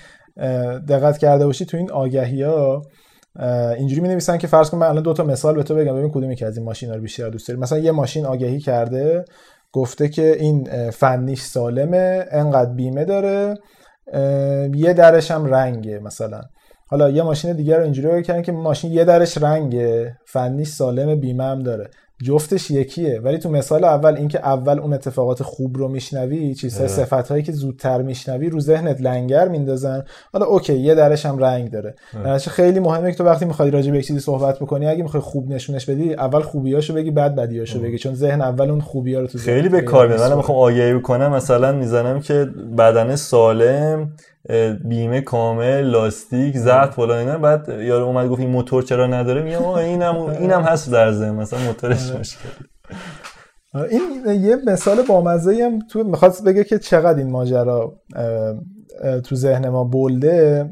دقت کرده باشی تو این آگهی ها اینجوری می نویسن که فرض کن من الان دو تا مثال به تو بگم. ببین کدومی که از این ماشینا رو بیشتر دوست داری. مثلا یه ماشین آگهی کرده گفته که این فنیش سالمه انقدر بیمه داره یه درش هم رنگه مثلا. حالا یه ماشین دیگر رو اینجوری بگن که ماشین یه درش رنگه فنیش سالم بیمه هم داره. جفتش یکیه. ولی تو مثال اول اینکه اول اون اتفاقات خوب رو میشنوی چیزهای. صفت هایی که زودتر میشنوی رو ذهنت لنگر میندازن. حالا اوکی یه درش هم رنگ داره. اه. در نتیجه خیلی مهمه که تو وقتی می‌خوای راجع به یک چیزی صحبت بکنی اگه می‌خوای خوب نشونش بدی اول خوبیاشو بگی بعد بدیاشو بگی. چون ذهن اول اون خوبیا رو تو خیلی به کار میاد. من. می‌خوام آگهی بکنم. مثلا می‌زنم که بدن سالم بیمه کامل لاستیک زرد فلان اینا. بعد یارو اومد گفت این موتور چرا نداره؟ میگم اینم اینم هست در ذهن مثلا موتورش مشکل آره، این یه مثال بامزه هم تو می‌خواست بگه که چقدر این ماجرا تو ذهن ما بلده.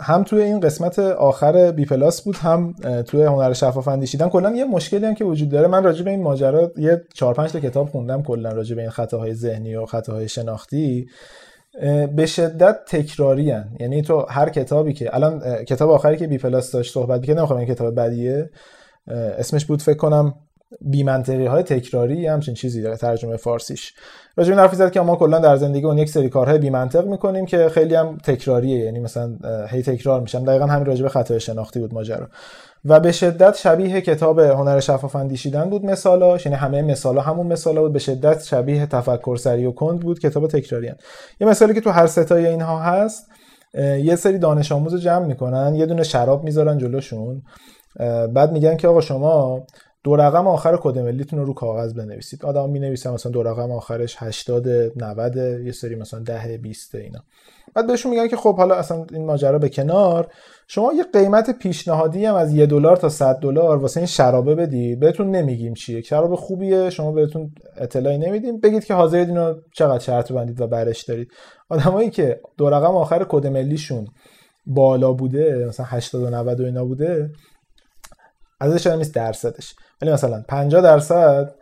هم توی این قسمت آخر بی پلاس بود هم توی هنر شفاف اندیشیدن کلا یه مشکلی هم که وجود داره. من راجع به این ماجرا یه چهار پنج تا کتاب خوندم کلا راجع به این خطاهای ذهنی و خطاهای شناختی. به شدت تکراری هن. یعنی تو هر کتابی که الان کتاب آخری که بی پلاس داشت صحبت که نمی‌خوام این کتاب بدیه. اسمش بود فکر کنم بیمنطقی های تکراری همچین چیزی داره ترجمه فارسیش. راجع به که ما کلا در زندگی اون یک سری کارهای بیمنطق می‌کنیم که خیلی هم تکراریه. یعنی مثلا هی تکرار میشن دقیقا همین راجع به خطای شناختی بود ماجرا. و به شدت شبیه کتاب هنر شفاف اندیشیدن بود مثالاش یعنی همه مثالا همون مثالا بود. به شدت شبیه تفکر سری و کند بود کتاب تکراری هن. یه مثالی که تو هر ستای اینها هست یه سری دانش آموز جمع می‌کنن یه دونه شراب می‌ذارن جلوشون بعد میگن که آقا شما دو رقم آخر کد ملیتون رو رو کاغذ بنویسید. آدم می نویسن مثلا دو رقم آخرش 80 90 یه سری مثلا 10 20 اینا. بعد بهشون میگن که خب حالا اصلا این ماجرا به کنار. شما یه قیمت پیشنهادی هم از یه دلار تا 100 دلار واسه این شرابه بدید. بهتون نمیگیم چیه. شراب خوبیه شما بهتون اطلاعی نمیدیم. بگید که حاضرید اینو چقدر شرط بندید و برش دارید. آدمایی که دو رقم آخر کد ملیشون بالا بوده مثلا 80 و 90 و اینا بوده ازش نیست درصدش. ولی مثلا 50 درصد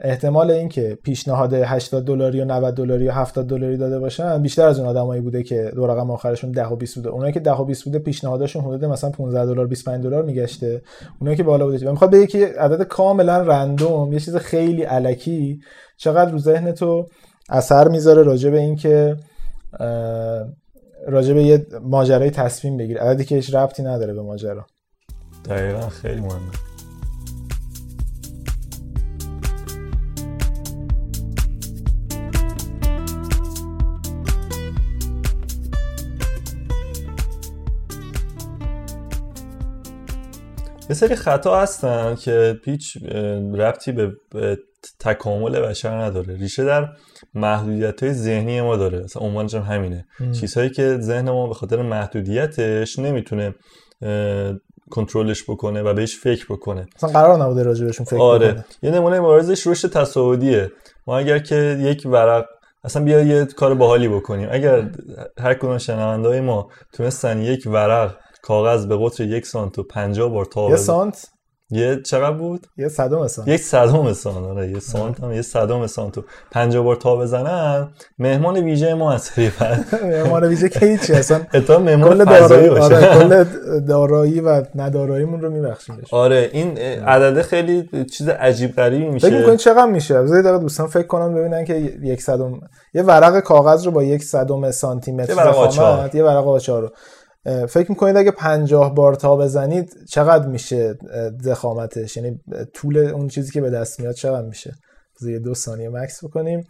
احتمال اینکه پیشنهاد 80 دلاری و 90 دلاری و 70 دلاری داده باشن بیشتر از اون آدمایی بوده که دو رقم آخرشون 10 و 20 بوده. اونایی که 10 و 20 بوده پیشنهاداشون حدود مثلا 15 دلار 25 دلار میگشته. اونایی که بالا بوده و می‌خواد بگه که عدد کاملا رندوم یه چیز خیلی علکی. چقدر رو ذهن تو اثر می‌ذاره راجع به اینکه راجع به یه ماجرای تصمیم بگیر عددی که هیچ ربطی نداره به ماجرا. دقیقا خیلی مهمه. یه سری خطا هستن که هیچ ربطی به تکامل بشر نداره. ریشه در محدودیت های ذهنی ما داره. مثلا عنوانش هم همینه. چیزهایی که ذهن ما به خاطر محدودیتش نمی‌تونه کنترلش بکنه و بهش فکر بکنه. مثلا قرار نبوده راجع بهشون فکر آره. بکنه. یه نمونه بارزش رشد تصاعدیه. ما اگر که یک ورق اصلا بیا یه کار باحالی بکنیم. اگر هر کدوم شنوندهای ما تونستن یک ورق کاغذ به قطر یک سانت و پنجاه بار تا یه سانت؟ یه چقدر بود؟ یه صدم سانت. یک صدم سانت آره یه سانت هم یه صدم سانت و 50 بار تا بزنن. مهمان ویژه ما از بعد مهمان ویژه که هیچی اصلا اتا مهمان فضایی دارایی باشه. آره کل دارایی و نداراییمون رو میبخشیم آره این عدده خیلی چیز عجیب غریبی فکر میشه می‌کنید چقدر میشه؟ بذارید دقیقه دوستان فکر کنن ببینن که یک صدم یه ورق کاغذ رو با یک صدم سانتی یه متر ورق آچار. یه ورق آچار رو. فکر می‌کنید اگه پنجاه بار تا بزنید چقدر میشه اه، ضخامتش؟ یعنی طول اون چیزی که به دست میاد چقدر میشه؟ یه دو ثانیه مکس بکنیم.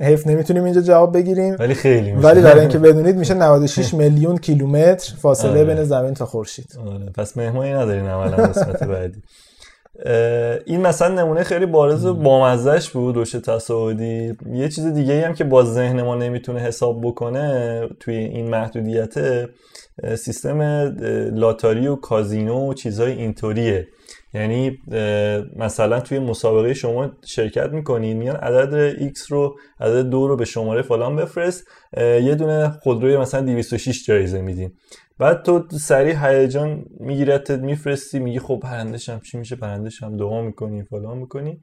حیف نمی‌تونیم اینجا جواب بگیریم. ولی خیلی میشه. ولی برای اینکه بدونید میشه 96 میلیون کیلومتر فاصله آره. بین زمین تا خورشید. آره. پس مهمانی ندارین عملا قسمت بعدی. این مثلا نمونه خیلی بارز و بامزش بود رشد تصاعدی. یه چیز دیگه هم که با ذهن ما نمی‌تونه حساب بکنه توی این محدودیت سیستم لاتاری و کازینو و چیزهای اینطوریه. یعنی مثلا توی مسابقه شما شرکت می‌کنید میان عدد X رو عدد دو رو به شماره فلان بفرست یه دونه خودروی مثلا 206 جایزه میدین. بعد تو سریع هیجان میگیرتت میفرستی میگی خب برندشم چی میشه؟ برندشم دعا می‌کنی فلان می‌کنی.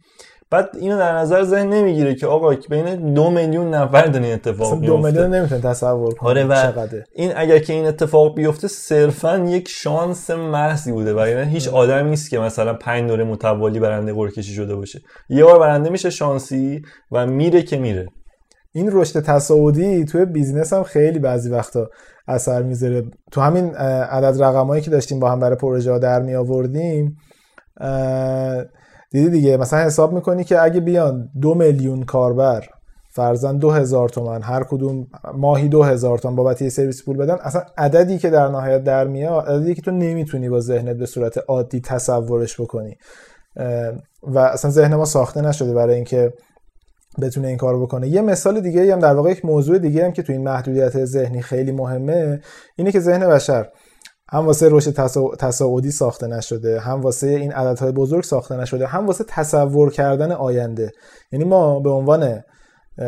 بعد اینو در نظر ذهن نمی‌گیره که آقا بین دو میلیون نفر داره این اتفاق اصلا دو میلیون میفته نمی‌تونه تصور کنه آره و چقدره. این اگر که این اتفاق بیفته صرفا یک شانس محضی بوده. و یعنی هیچ آدمی نیست که مثلا پنج دوره متوالی برنده قرعه کشی شده باشه. یه بار برنده میشه شانسی و میره که میره. این رشد تصاعدی توی business هم خیلی بعضی وقتا اثر می‌ذاره. تو همین عدد رقمایی که داشتیم با هم برای پروژه ها در می آوردیم دیدی دیگه مثلا حساب می‌کنی که اگه بیان دو میلیون کاربر فرضا دو هزار تومن هر کدوم ماهی دو هزار تومن بابت یه سرویس پول بدن اصلا عددی که در نهایت در میاد عددی که تو نمی‌تونی با ذهنت به صورت عادی تصورش بکنی. و اصلا ذهن ما ساخته نشده برای اینکه بتونه این کارو بکنه. یه مثال دیگه هم در واقع یک موضوع دیگه هم که تو این محدودیت ذهنی خیلی مهمه اینه که ذهن بشر هم واسه تصا- تصاعدی ساخته نشده هم واسه این عددهای بزرگ ساخته نشده هم واسه تصور کردن آینده. یعنی ما به عنوان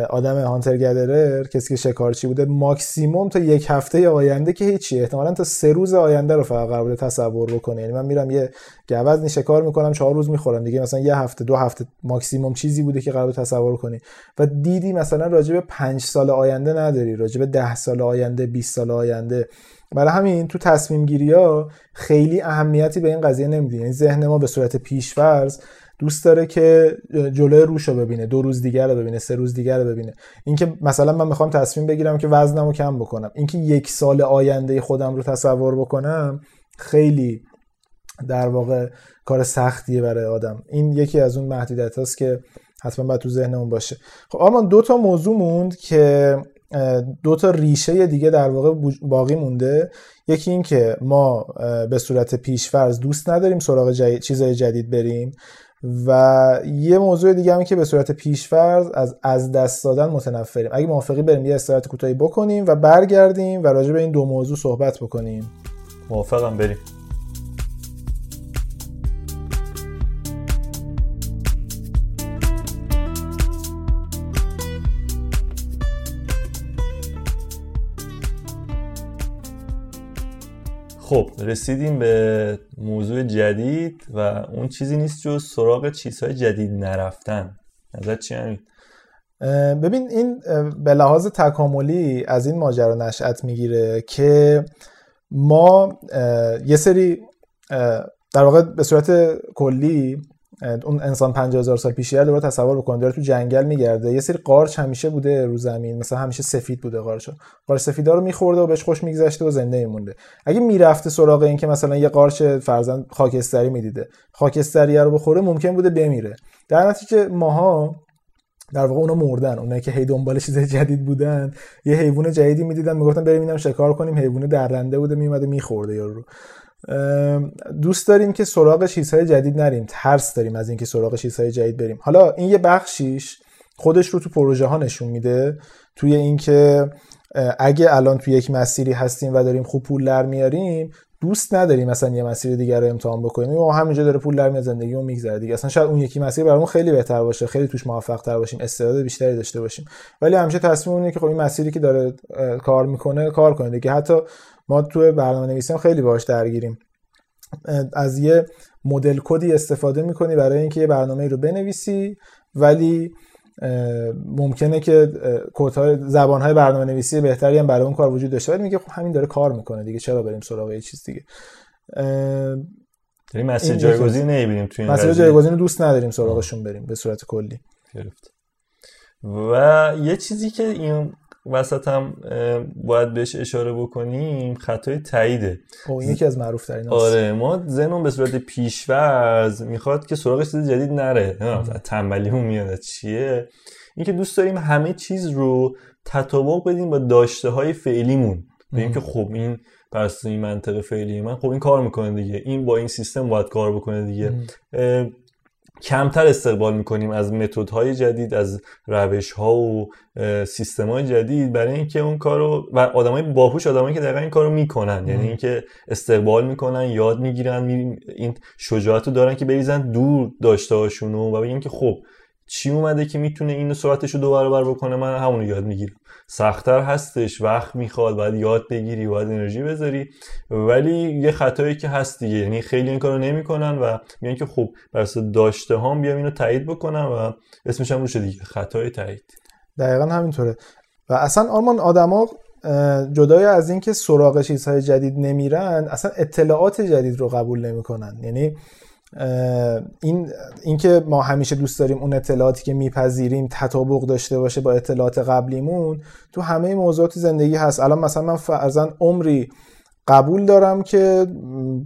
آدم هانتر گدرر کسی که شکارچی بوده ماکسیموم تا یک هفته آینده که هیچی احتمالا تا سه روز آینده رو فقط قرار بوده تصور بکنه. یعنی من میرم یه گوزنی شکار می‌کنم چهار روز می‌خورم. دیگه مثلا یه هفته دو هفته ماکسیموم چیزی بوده که قرار تصور کنی. و دیدی مثلا راجع به پنج سال آینده نداری راجع به ده سال آینده 20 سال آینده. برای همین تو تصمیم گیری ها خیلی اهمیتی به این قضیه نمیدی. یعنی ذهن ما به صورت پیشفرض دوست داره که جلوی روش رو ببینه دو روز دیگر رو ببینه سه روز دیگر رو ببینه. اینکه مثلا من می‌خوام تصمیم بگیرم که وزنم رو کم بکنم. اینکه یک سال آینده خودم رو تصور بکنم خیلی در واقع کار سختیه برای آدم. این یکی از اون محدودیت هاست که حتما باید تو ذهنمون باشه. خب آرمان دو تا موضوع موند که دو تا ریشه دیگه در واقع باقی مونده. یکی این که ما به صورت پیشفرض دوست نداریم سراغ جدید چیزای جدید بریم. و یه موضوع دیگه هم که به صورت پیشفرض از از دست دادن متنفریم. اگه موافقی بریم یه استراحت کوتاهی بکنیم و برگردیم و راجع به این دو موضوع صحبت بکنیم. موافقم بریم. خب رسیدیم به موضوع جدید و اون چیزی نیست جز سراغ چیزهای جدید نرفتن نظر چی همین؟ اه، ببین این به لحاظ تکاملی از این ماجرا نشأت می‌گیره که ما یه سری در واقع به صورت کلی اون انسان 50 هزار سال پیش دوباره تصور بکن داره تو جنگل میگرده. یه سری قارچ همیشه بوده رو زمین مثلا همیشه سفید بوده قارچ. قارچ سفیدا رو میخورده و بهش خوش میگذشته و زنده میمونده. اگه می‌رفته سراغ این که مثلا یه قارچ فرزند خاکستری می‌دیده خاکستری رو بخوره ممکن بوده بمیره. در نتیجه ماها در واقع اونا مردن. اونایی که هی دنبال چیز جدید بودن یه حیوان جدیدی می‌دیدن می‌گفتن بریم اینم شکار کنیم. حیوان درنده بوده میومده میخورده یارو رو. دوست داریم که سراغ چیزهای جدید نریم. ترس داریم از اینکه سراغ چیزهای جدید بریم. حالا این یه بخشیش خودش رو تو پروژه ها نشون میده. توی اینکه اگه الان توی یک مسیری هستیم و داریم خوب پول در میاریم دوست نداریم مثلا یه مسیر دیگر رو امتحان بکنیم. ما همینجا داره پول در میاد زندگیمون میگذره دیگه. اصلا شاید اون یکی مسیر برامون خیلی بهتر باشه. خیلی توش موفق تر باشیم. استعداد بیشتری داشته باشیم. ولی همیشه تصمیم اینه که خب این مسیری که داره کار می‌کنه کار کنه دیگه. حتی ما تو برنامه نویسی خیلی باهاش درگیریم. از یه مدل کدی استفاده می‌کنی برای اینکه یه برنامه رو بنویسی ولی ممکنه که کدهای زبانهای برنامه نویسی بهتری هم برای اون کار وجود داشته ولی میگه خب همین داره کار می‌کنه دیگه چرا بریم سراغ یه چیز دیگه؟ یعنی مسیر جایگزین نمی‌بینیم توی این مسیر جایگزین دوست نداریم سراغشون بریم به صورت کلی. گرفت. و یه چیزی که این وسط هم باید بهش اشاره بکنیم خطای تاییده. او یکی از معروف ترین آره ما زنون به صورت پیشورز می‌خواد که سراغ چیز جدید نره. تنبلیمون میاد چیه؟ اینکه دوست داریم همه چیز رو تطابق بدیم با داشته های فعلیمون بگیم که خب این پس این منطقه فعلی من خب این کار می‌کنه دیگه. این با این سیستم باید کار بکنه دیگه. کمتر استقبال می‌کنیم از متدهای جدید از روش ها و سیستم های جدید برای اینکه اون کارو و آدمای باهوش آدمایی که دقیقا این کارو می‌کنن. یعنی اینکه استقبال می‌کنن یاد می‌گیرن این شجاعت رو دارن که بریزن دور داشته هاشونو و بگیم که خب چی اومده که می‌تونه اینو سرعتش رو دو برابر بکنه من همونو یاد می‌گیرم. سختتر هستش وقت می‌خواد باید یاد بگیری باید انرژی بذاری. ولی یه خطایی که هست دیگه یعنی خیلی این کارو نمی‌کنن و میگن که خب بر داشته هم بیام اینو تایید بکنم و اسمش هم روشه دیگه خطای تایید. دقیقا همینطوره. و اصلا آرمان آدما جدای از اینکه سراغ چیزهای جدید نمیرن اصلا اطلاعات جدید رو قبول نمی‌کنن. یعنی این اینکه ما همیشه دوست داریم اون اطلاعاتی که میپذیریم تطابق داشته باشه با اطلاعات قبلیمون تو همه موضوعات زندگی هست. الان مثلا من فرزن عمری قبول دارم که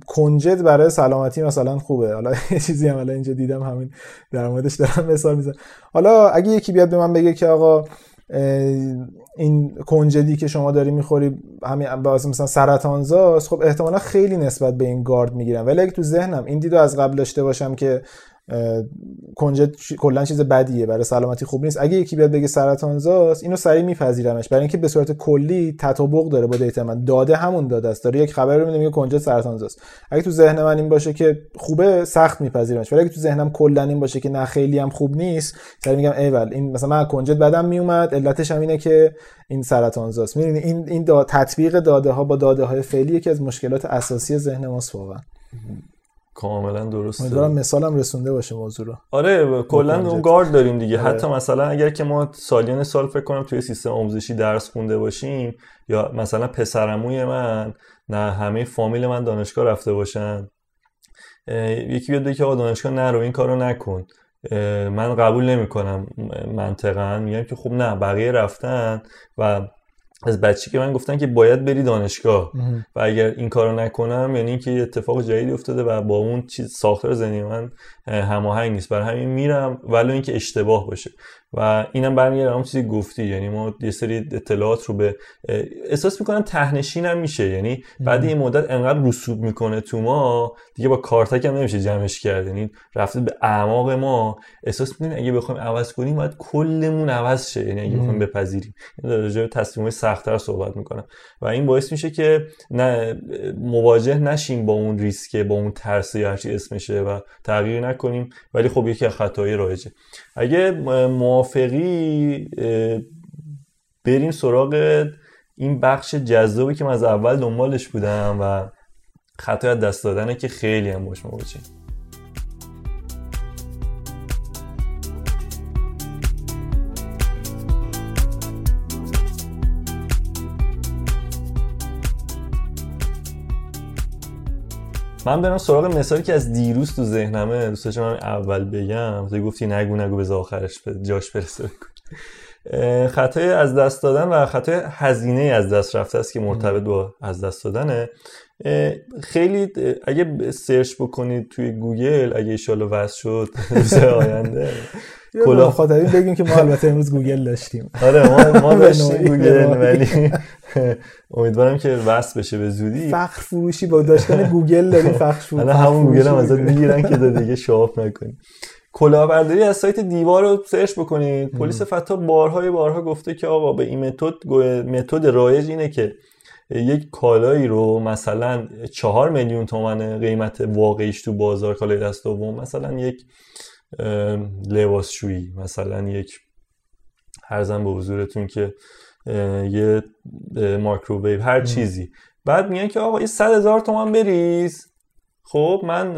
کنجد برای سلامتی مثلا خوبه. حالا یه چیزی هم الان اینجا دیدم همین در موردش دارم مثال می‌زنم. حالا اگه یکی بیاد به من بگه که آقا این کنجدی که شما داری می‌خوری همین باعث مثلا سرطانزاست خب احتمالا خیلی نسبت به این گارد می‌گیرم ولی اگه تو ذهنم این دیدو از قبل داشته باشم که کنجد کلا چیز بدیه برای سلامتی خوب نیست. اگه یکی بیاد بگه سرطانزاست اینو سریع میپذیرمش. برای اینکه به صورت کلی تطابق داره با دیتا من. داده همون داده است. داره یک خبر رو میگه کنجد سرطانزاست. اگه تو ذهن من این باشه که خوبه سخت میپذیرمش. ولی اگه تو ذهنم کلا این باشه که نه خیلی هم خوب نیست سریع میگم ایول این مثلا من کنجد بدم میومد. علتش هم اینه که این سرطانزاست. می‌بینید این این دا تطبیق داده ها با داده های فعلی یکی از مشکلات اساسی ذهن ماست واقعا. کاملا درسته. امیدوارم مثالم رسونده باشه موضوع رو. آره کلا اون گارد داریم دیگه. آره. حتی مثلا اگر که ما سالیان سال فکر کنم توی سیستم آموزشی درس خونده باشیم یا مثلا پسرموی من نه همه فامیل من دانشگاه رفته باشن یکی بیاد که آقا دانشگاه نرو این کارو نکن. من قبول نمی‌کنم منطقا. میگم که خب نه بقیه رفتن و از بچه که من گفتن که باید بری دانشگاه و اگر این کارو نکنم یعنی اینکه اتفاق جدیدی افتاده و با اون چیز ساختار زنی من هماهنگ نیست. برای همین میرم ولو اینکه اشتباه باشه. و اینم برمیگرده اون چیزی گفتی. یعنی ما یه سری اطلاعات رو به احساس می‌کنم تهنشین هم میشه. یعنی بعد این مدت انقدر رسوب می‌کنه تو ما دیگه با کارتک هم نمیشه جمعش کرد. یعنی رفته به اعماق ما. احساس می‌کنیم اگه بخوایم عوض کنیم باید کلمون عوض شه. یعنی اگه بخوایم بپذیریم. راجع به تصمیمات سختتر صحبت می‌کنم. و این باعث میشه که نه مواجه نشیم با اون ریسک با اون ترس یا هرچی اسمشه و تغییر نکنیم. ولی خب یکی از خطاهای رایجه. اگه موافقی بریم سراغ این بخش جذابی که من از اول دنبالش بودم و خطای دست دادنه که خیلی هم باش مواجهیم من برم سراغ مثالی که از دیروز تو ذهنمه دوست داشتم اول بگم تو گفتی نگو نگو به آخرش جاش برسه خطای از دست دادن و خطای هزینه از دست رفته است که مرتبط با از دست دادنه. خیلی اگه search بکنید توی گوگل اگه ایشالا وصل شد روز آینده. کلا مخاطبین بگیم که ما البته امروز گوگل داشتیم. آره ما ما داشتیم گوگل ولی امیدوارم که وصل بشه به زودی. فخر فروشی با داشتن گوگل داریم فخر فروشی الان همون گوگل هم ازت می‌گیرن که دیگه show off نکنی کلاهبرداری از سایت دیوار رو search بکنید پلیس فتا بارهای بارها گفته که آقا به این متد متد رایج اینه که یک کالایی رو مثلا چهار میلیون تومن قیمت واقعیش تو بازار کالای دست دوم مثلا یک لباسشویی. مثلا یک عرضم به حضورتون که یه مایکروویو هر چیزی. بعد میگن که آقا یه صد هزار تومن بریز. خب من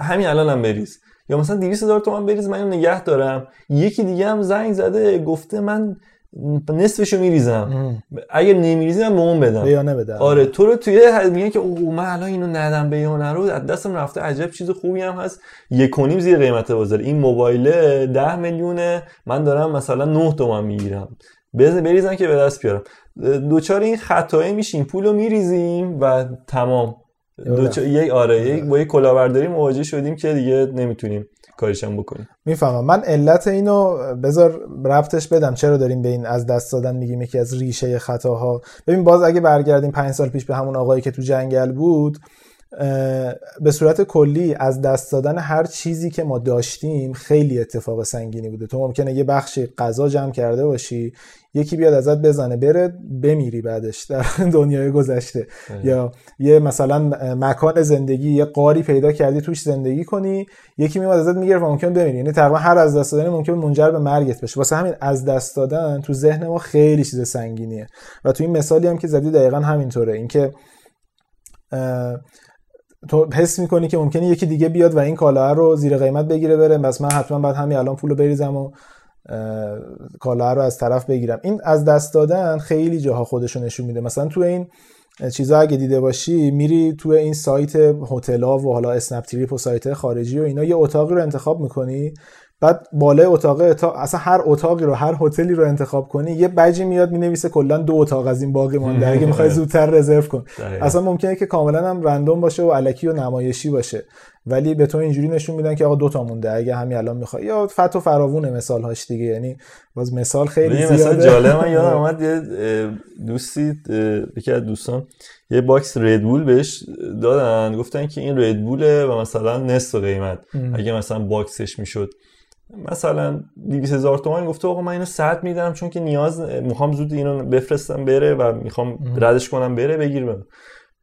همین الانم هم بریز. یا مثلا 200 هزار تومن بریز من نگه دارم. یکی دیگه هم زنگ زده گفته من نصفشو میریزم. اگر نمیریزم به اون بدم. بیانه بدم آره تو رو توی میگن که او من الان اینو ندم بیانه رو از دستم رفته عجب چیز خوبی هم هست. یک و زیر قیمت بازار. این موبایل ده میلیونه. من دارم مثلا 9 تومن می‌گیرم. بریزم که به دست بیارم. دوچار این خطایی میشیم. پولو میریزیم و تمام. دو یک آره یک با یک کلاهبرداری مواجه شدیم که دیگه نمی‌تونیم. کارشم بکنیم می‌فهمم. من علت اینو بذار ربطش بدم. چرا داریم به این از دست دادن میگیم یکی از ریشه خطاها؟ ببین باز اگه برگردیم پنج سال پیش به همون آقایی که تو جنگل بود به صورت کلی از دست دادن هر چیزی که ما داشتیم خیلی اتفاق سنگینی بوده. تو ممکنه یه بخشی غذا جمع کرده باشی یکی بیاد ازت بزنه بره بمیری بعدش در دنیای گذشته. یا یه مثلا مکان زندگی یه قاری پیدا کردی توش زندگی کنی یکی میاد ازت می‌گیره و ممکن بمیری. یعنی تقریبا هر از دست دادن ممکن منجر به مرگت بشه. واسه همین از دست دادن تو ذهن ما خیلی چیز سنگینیه. و تو این مثالی هم که زدی دقیقا همینطوره. اینکه تو حس می‌کنی که ممکنه یکی دیگه بیاد و این کالا رو زیر قیمت بگیره بره؟ بس من حتما بعد همین الان پولو بریزم و کالا رو از طرف بگیرم. این از دست دادن خیلی جاها خودشو نشون میده. مثلا تو این چیزا اگه دیده باشی میری تو این سایت هتل‌ها و حالا اسنپ تریپ و سایت خارجی و اینا یه اتاقی رو انتخاب می‌کنی بعد بالای اتاق تا... اصلا هر اتاقی رو هر هتلی رو انتخاب کنی یه بجی میاد می‌نویسه کلا دو اتاق از این باقی مونده اگه می‌خوای زودتر رزرو کن. اصلا ممکنه که کاملا هم رندوم باشه و الکی و نمایشی باشه. ولی به تو اینجوری نشون میدن که آقا دو تا مونده اگه همین الان می‌خوای. یا فت و فراوون مثال هاش دیگه. یعنی باز مثال خیلی زیاده. مثال جالب من یادم اومد یه دوستی یکی از دوستان یه box ردبول بهش دادن. گفتن که این ردبوله و مثلا نصف قیمت. اگه مثلا box ش می‌شد مثلا 200 هزار تومان گفته آقا من اینو 100 میدم چون که نیاز می‌خوام زود اینو بفرستم بره و می‌خوام ردش کنم بره بگیر بهم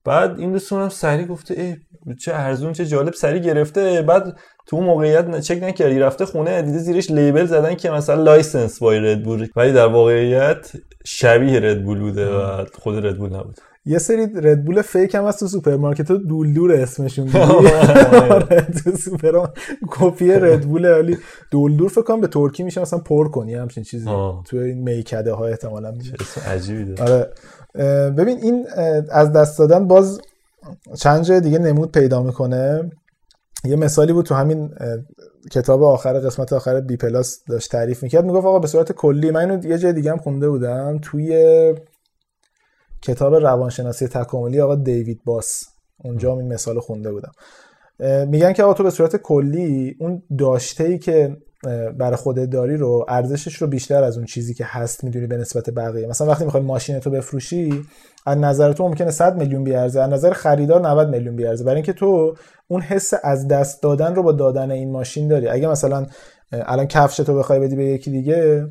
بعد این دوستمونم سریع گفته ای چه ارزون چه جالب سریع گرفته. بعد تو موقعیت چک نکردی رفته خونه دیده زیرش label زدن که مثلا licensed by ردبول ولی در واقعیت شبیه ردبول بوده و خود ردبول نبود. یه سری ردبول fake هم هست تو سوپرمارکت. ها دولدور اسمشون آره، تو سوپر کپی ردبول ولی دولدور فکر کنم به ترکی میشه مثلا پر کنی همچین چیزی. تو این میکده ها احتمالاً. میشه عجیبی آره. ببین این از دست دادن باز چند جای دیگه نمود پیدا می‌کنه. یه مثالی بود تو همین کتاب آخر قسمت آخر بی پلاس داشت تعریف می‌کرد. می‌گفت آقا به صورت کلی من اینو یه جای دیگه هم خونده بودم. توی کتاب روانشناسی تکاملی آقا دیوید باس. اونجا این مثال خونده بودم. میگن که آقا تو به صورت کلی اون داشته ای که برای خودت داری رو ارزشش رو بیشتر از اون چیزی که هست می‌دونی به نسبت بقیه. مثلا وقتی می‌خوای ماشین تو بفروشی از نظر تو ممکنه 100 میلیون بیارزه از نظر خریدار 90 میلیون بیارزه. برای اینکه تو اون حس از دست دادن رو با دادن این ماشین داری. اگه مثلا الان کفش تو بخوای بدی به یکی دیگه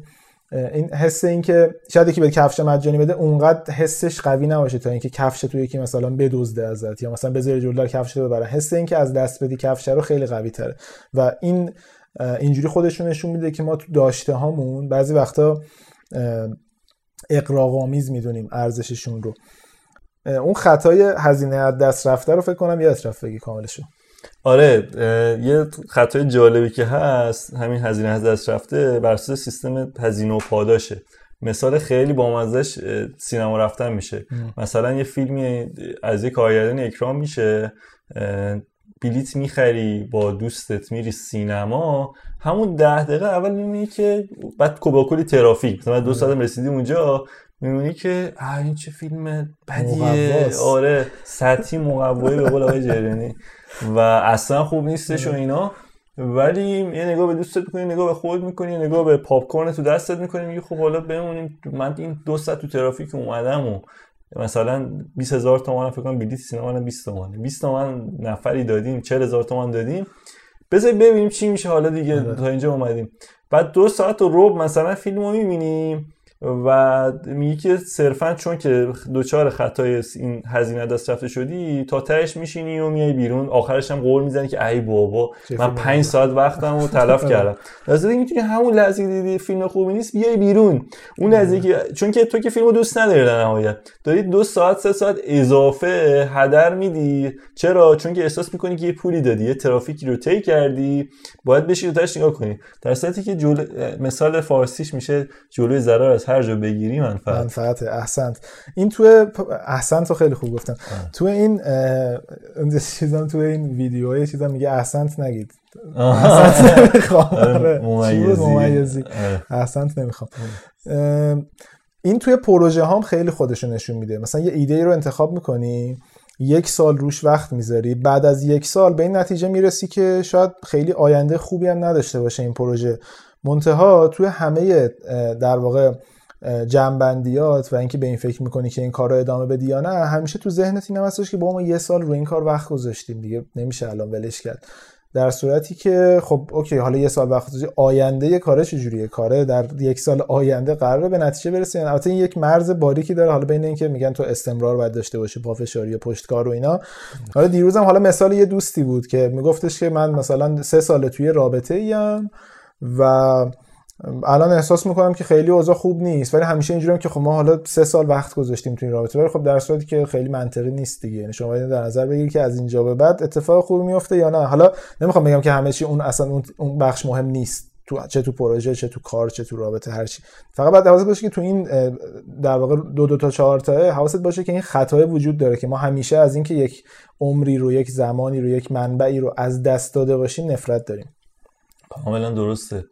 این حس این که شاید یکی به کفش مجانی بده اونقدر حسش قوی نباشه تا اینکه کفش تو یکی مثلا بدزده ازت یا مثلا بذاری جلو کفش رو ببره. حس این که از دست بدی کفش رو خیلی قوی تره. و این اینجوری خودشون نشون میده که ما تو داشته هامون بعضی وقتا اقراق‌آمیز می‌دونیم ارزششون رو. اون خطای هزینه از دست رفته رو فکر کنم یادت رفت بگی کاملشو. آره یه خطای جالبی که هست همین هزینه از دست رفته بر اساس سیستم هزینه و پاداشه. مثال خیلی بامزهش سینما رفتن میشه. مثلا یه فیلمی از یه کارگردان اکرام میشه بلیت می‌خری با دوستت میری سینما. همون ده دقیقه اول می‌بینی که بعد کلی ترافیک. مثلا دو ساعت رسیدی اونجا می‌بینی که این چه فیلم بدیه. آره سطحی مقوایی به قول آقای جرینی و اصلا خوب نیستش و اینا. ولی یه نگاه به دوستت می‌کنی نگاه به خود می‌کنی نگاه به پاپ کورن تو دستت می‌کنی میگی خب حالا بمونیم. من این دو ساعت تو ترافیک اومدم و مثلا 20 هزار تومان فکر کنم بلیط سینما 20 تومانه 20 تومن نفری دادیم 40 هزار تومان دادیم. بذار ببینیم چی میشه. حالا دیگه آره. تا اینجا اومدیم. بعد دو ساعت و رب مثلا فیلم رو می‌بینیم. و میگی که صرفا چون که دوچار خطای این هزینه دست رفته شدی تا تهش میشینی و میای بیرون. آخرش هم قول می‌زنی که ای بابا من پنج ساعت وقتم رو تلف کردم. لازم می‌تونی همون لحظه دیدی فیلم خوبی نیست بیای بیرون. اون لحظه که چون که تو که فیلمو دوست نداری در نهایت. داری دو ساعت سه ساعت اضافه هدر میدی. چرا؟ چون که احساس می‌کنی که یه پولی دادی یه ترافیکی رو طی کردی. باید بشی رو نگاه کنی. در صورتی که جل... مثال فارسیش میشه جلوی ضرر از هر جا بگیری منفعت. منفعت. احسنت. این تو احسنت رو خیلی خوب گفتم. تو این اون چیزام تو این ویدیوهای چیزام میگه احسنت نگید. احسنت نمی‌خوام. ممیزی. احسنت نمی‌خوام. این توی پروژه هم خیلی خودشو نشون میده. مثلا یه ایده رو انتخاب می‌کنی یک سال روش وقت می‌ذاری. بعد از یک سال به این نتیجه می‌رسی که شاید خیلی آینده خوبی هم نداشته باشه این پروژه. منتها توی همه در واقع جنبندیات و اینکه به این فکر می‌کنی که این کار رو ادامه بدی یا نه همیشه تو ذهنت این هستش که با ما یه سال رو این کار وقت گذاشتیم دیگه نمیشه الان ولش کرد. در صورتی که خب اوکی حالا یه سال وقت گذاشتی آینده کاره چجوریه کاره در یک سال آینده قراره به نتیجه برسه یعنی البته این یک مرز باریکی داره حالا بین اینکه میگن تو استمرار باید داشته باشی پافشاری یا پشتکار و اینا. حالا دیروزم حالا مثال یه دوستی بود که میگفتش که من مثلا سه سال توی رابطه ایم و الان احساس می‌کنم که خیلی اوضاع خوب نیست ولی همیشه اینجوریه که خب ما حالا سه سال وقت گذاشتیم تو این رابطه ولی خب در صورتی که خیلی منطقی نیست دیگه. یعنی شما باید در نظر بگیرید که از اینجا به بعد اتفاق خوبی میفته یا نه. حالا نمی‌خوام بگم که همه چی اون اصلا اون بخش مهم نیست. تو چه تو پروژه چه تو کار چه تو رابطه هر چی. فقط باید حواست باشه که تو این در واقع دو دو تا چهار تا حواست باشه که این خطای وجود داره که ما همیشه از اینکه یک عمری رو یک زمانی رو یک منبعی رو از دست داده باشیم نفرت داریم. کاملا درسته.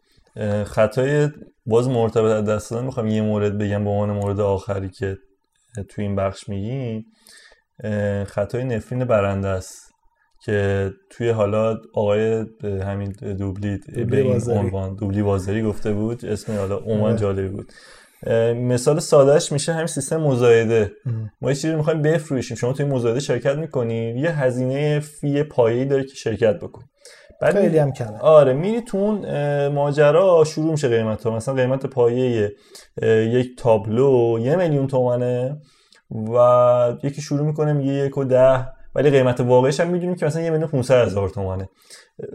خطای باز مرتبط از دست دادن می‌خوام یه مورد بگم به عنوان مورد آخری که تو این بخش میگیم. خطای نفرین برنده است که توی حالا آقای همین دوبلی به این عنوان دوبلی بازاری گفته بود اسم حالا عنوان جالبی بود. مثال سادهش میشه همین سیستم مزایده. ما یه چیزی می‌خوایم بفروشیم. شما توی مزایده شرکت می‌کنی یه هزینه فی پایه‌ای داره که شرکت بکن. بعد خیلی هم کمه. آره میری تو اون ماجرا شروع میشه قیمت ها. مثلا قیمت پایه یک تابلو یه میلیون تومنه و یکی شروع می‌کنه میگه یک و ده. ولی قیمت واقعیش هم می‌دونیم که مثلا یه میلیون 500 هزار تومنه.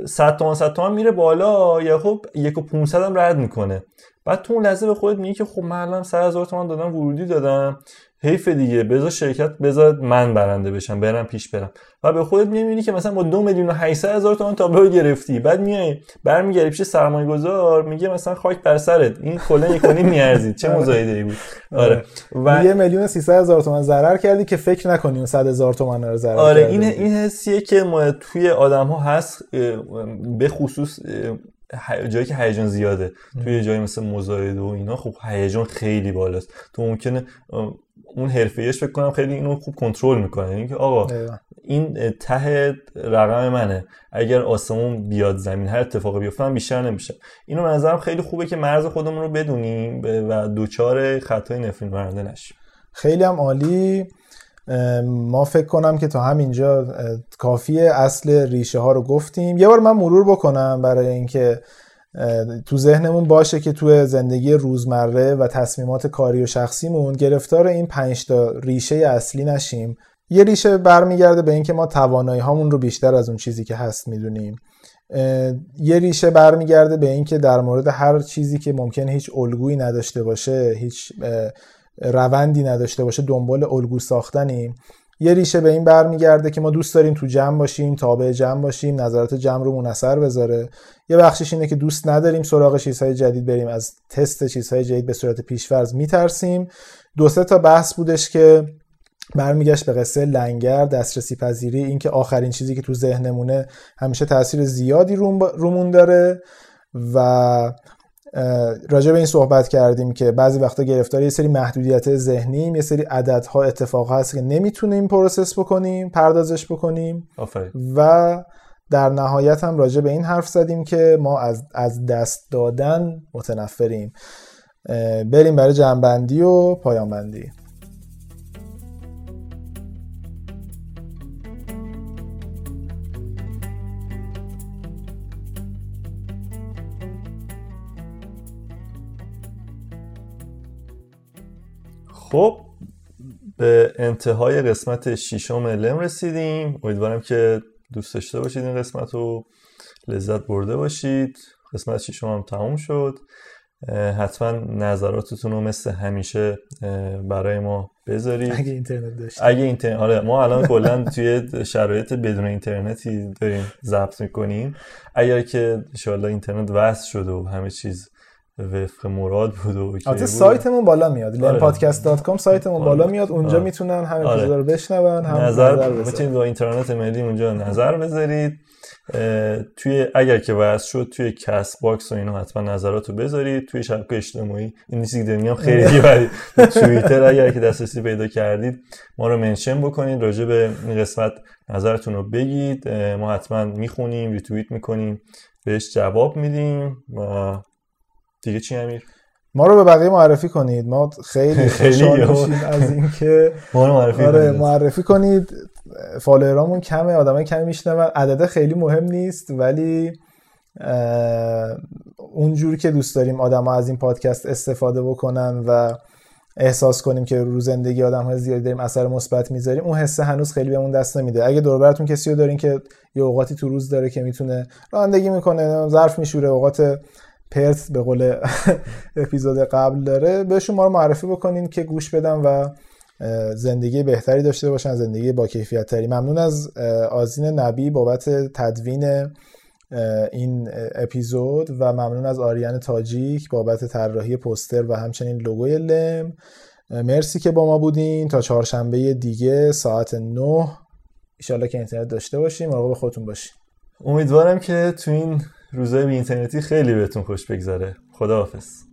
100 تومن 100 تومن میره بالا. یا خب یک و 500 هم رد می‌کنه. بعد تو اون لحظه به خودت میگی که خب من الان 100 هزار تومن دادم ورودی دادم. حیف دیگه بذار شرکت بذار من برنده بشم برم پیش برم. و به خودت می‌بینی که مثلا با دو میلیون و 800 هزار تومان تابلو گرفتی. بعد میای برمیگردی پیش سرمایه گذار میگه مثلا خاک بر سرت. این کلا یک میارزید. چه مزایده ای بود. آره. و یه میلیون و 300 هزار تومان ضرر کردی که فکر نکنی اون 100 هزار تومان رو ضرر آره این این حسیه که ما توی آدم ها هست به خصوص جایی که هیجان زیاده. توی جایی مثل مزایده و اینا خب هیجان خیلی بالاست. تو ممکنه اون حرفه‌ایش فکر کنم خیلی اینو خوب کنترل می‌کنه. اینکه آقا این ته رقم منه. اگر آسمون بیاد زمین هر اتفاقی بیفته من بیشتر نمیشه اینو به نظرم خیلی خوبه که مرز خودمون رو بدونیم و دوچار خطای نفرین برنده نشیم. خیلی هم عالی. ما فکر کنم که تا همینجا کافیه اصل ریشه ها رو گفتیم. یه بار من مرور بکنم برای اینکه تو ذهنمون باشه که تو زندگی روزمره و تصمیمات کاری و شخصیمون گرفتار این پنج تا ریشه اصلی نشیم. یه ریشه برمیگرده به اینکه ما توانایی هامون رو بیشتر از اون چیزی که هست می‌دونیم. یه ریشه برمیگرده به اینکه در مورد هر چیزی که ممکن هیچ الگویی نداشته باشه هیچ روندی نداشته باشه دنبال الگو ساختنیم یه ریشه به این برمیگرده که ما دوست داریم تو جمع باشیم تابع جمع باشیم نظرات جمع رو اثر بذاره. یه بخشش اینه که دوست نداریم سراغ چیزهای جدید بریم از تست چیزهای جدید به صورت پیشورز میترسیم. دو سه تا بحث بودش که برمیگشت به قصه لنگر دسترسی پذیری اینکه آخرین چیزی که تو ذهنمونه همیشه تاثیر زیادی رومون داره و راجع به این صحبت کردیم که بعضی وقتا گرفتار یه سری محدودیت ذهنی یه سری عددها اتفاق هست که نمی‌تونیم پروسس بکنیم پردازش بکنیم. و در نهایت هم راجع به این حرف زدیم که ما از, از دست دادن متنفریم. بریم برای جنبندی و پایانبندی. خب به انتهای قسمت ششم لم رسیدیم. امیدوارم که دوست داشته باشید این قسمت رو. لذت برده باشید. قسمت ششم هم تموم شد. حتما نظراتتون رو مثل همیشه برای ما بذارید. اگه اینترنت داشت اگه اینترنت آره ما الان کلا توی شرایط بدون اینترنتی داریم ضبط می‌کنیم. اگر که ان اینترنت وصل شده و همه چیز وفق مراد بود و البته سایتمون بالا میاد. آره. لنپادکست.com سایتمون آره. بالا میاد. اونجا آره. می‌تونن هم آره. اپیزودا رو بشنون هم نظر, می‌تونید با اینترنت ملی اونجا نظر بذارید. توی اگر که واسه شد توی کست باکس و اینو حتما نظراتو بذارید. توی شبکه اجتماعی این چیزی که میگم خیلی ولی توییتر اگر که دسترسی پیدا کردید ما رو mention بکنید. راجع به این قسمت نظرتون رو بگید. ما حتما می‌خونیم ریتوییت می‌کنیم بهش جواب میدیم. و دیگه چی امیر؟ ما رو به بقیه معرفی کنید. ما خیلی خوشحال میشیم از اینکه ما رو معرفی آره کنید. معرفی کنید. فالوورامون کمه آدمای کمی میشنون. عدده خیلی مهم نیست ولی اونجور که دوست داریم آدما از این پادکست استفاده بکنن و احساس کنیم که رو زندگی آدم های زیادی داریم اثر مثبت می‌ذاریم اون حسه هنوز خیلی بهمون دست نمیده. اگه دور براتون کسی رو دارین که یه اوقاتی تو روز داره که می‌تونه رانندگی می‌کنه ظرف میشوره اوقات پرت به قول اپیزود قبل داره. بهشون ما رو معرفی بکنین که گوش بدن و زندگی بهتری داشته باشن زندگی با کیفیت تری ممنون از آزین نبی بابت تدوین این اپیزود و ممنون از آریان تاجیک بابت طراحی پوستر و همچنین لوگوی لم. مرسی که با ما بودین. تا چهارشنبه دیگه ساعت 9 ایشالله که اینترنت داشته باشیم. مراقب خودتون باشین. امیدوارم که تو این روزای اینترنتی خیلی بهتون خوش بگذره. خداحافظ.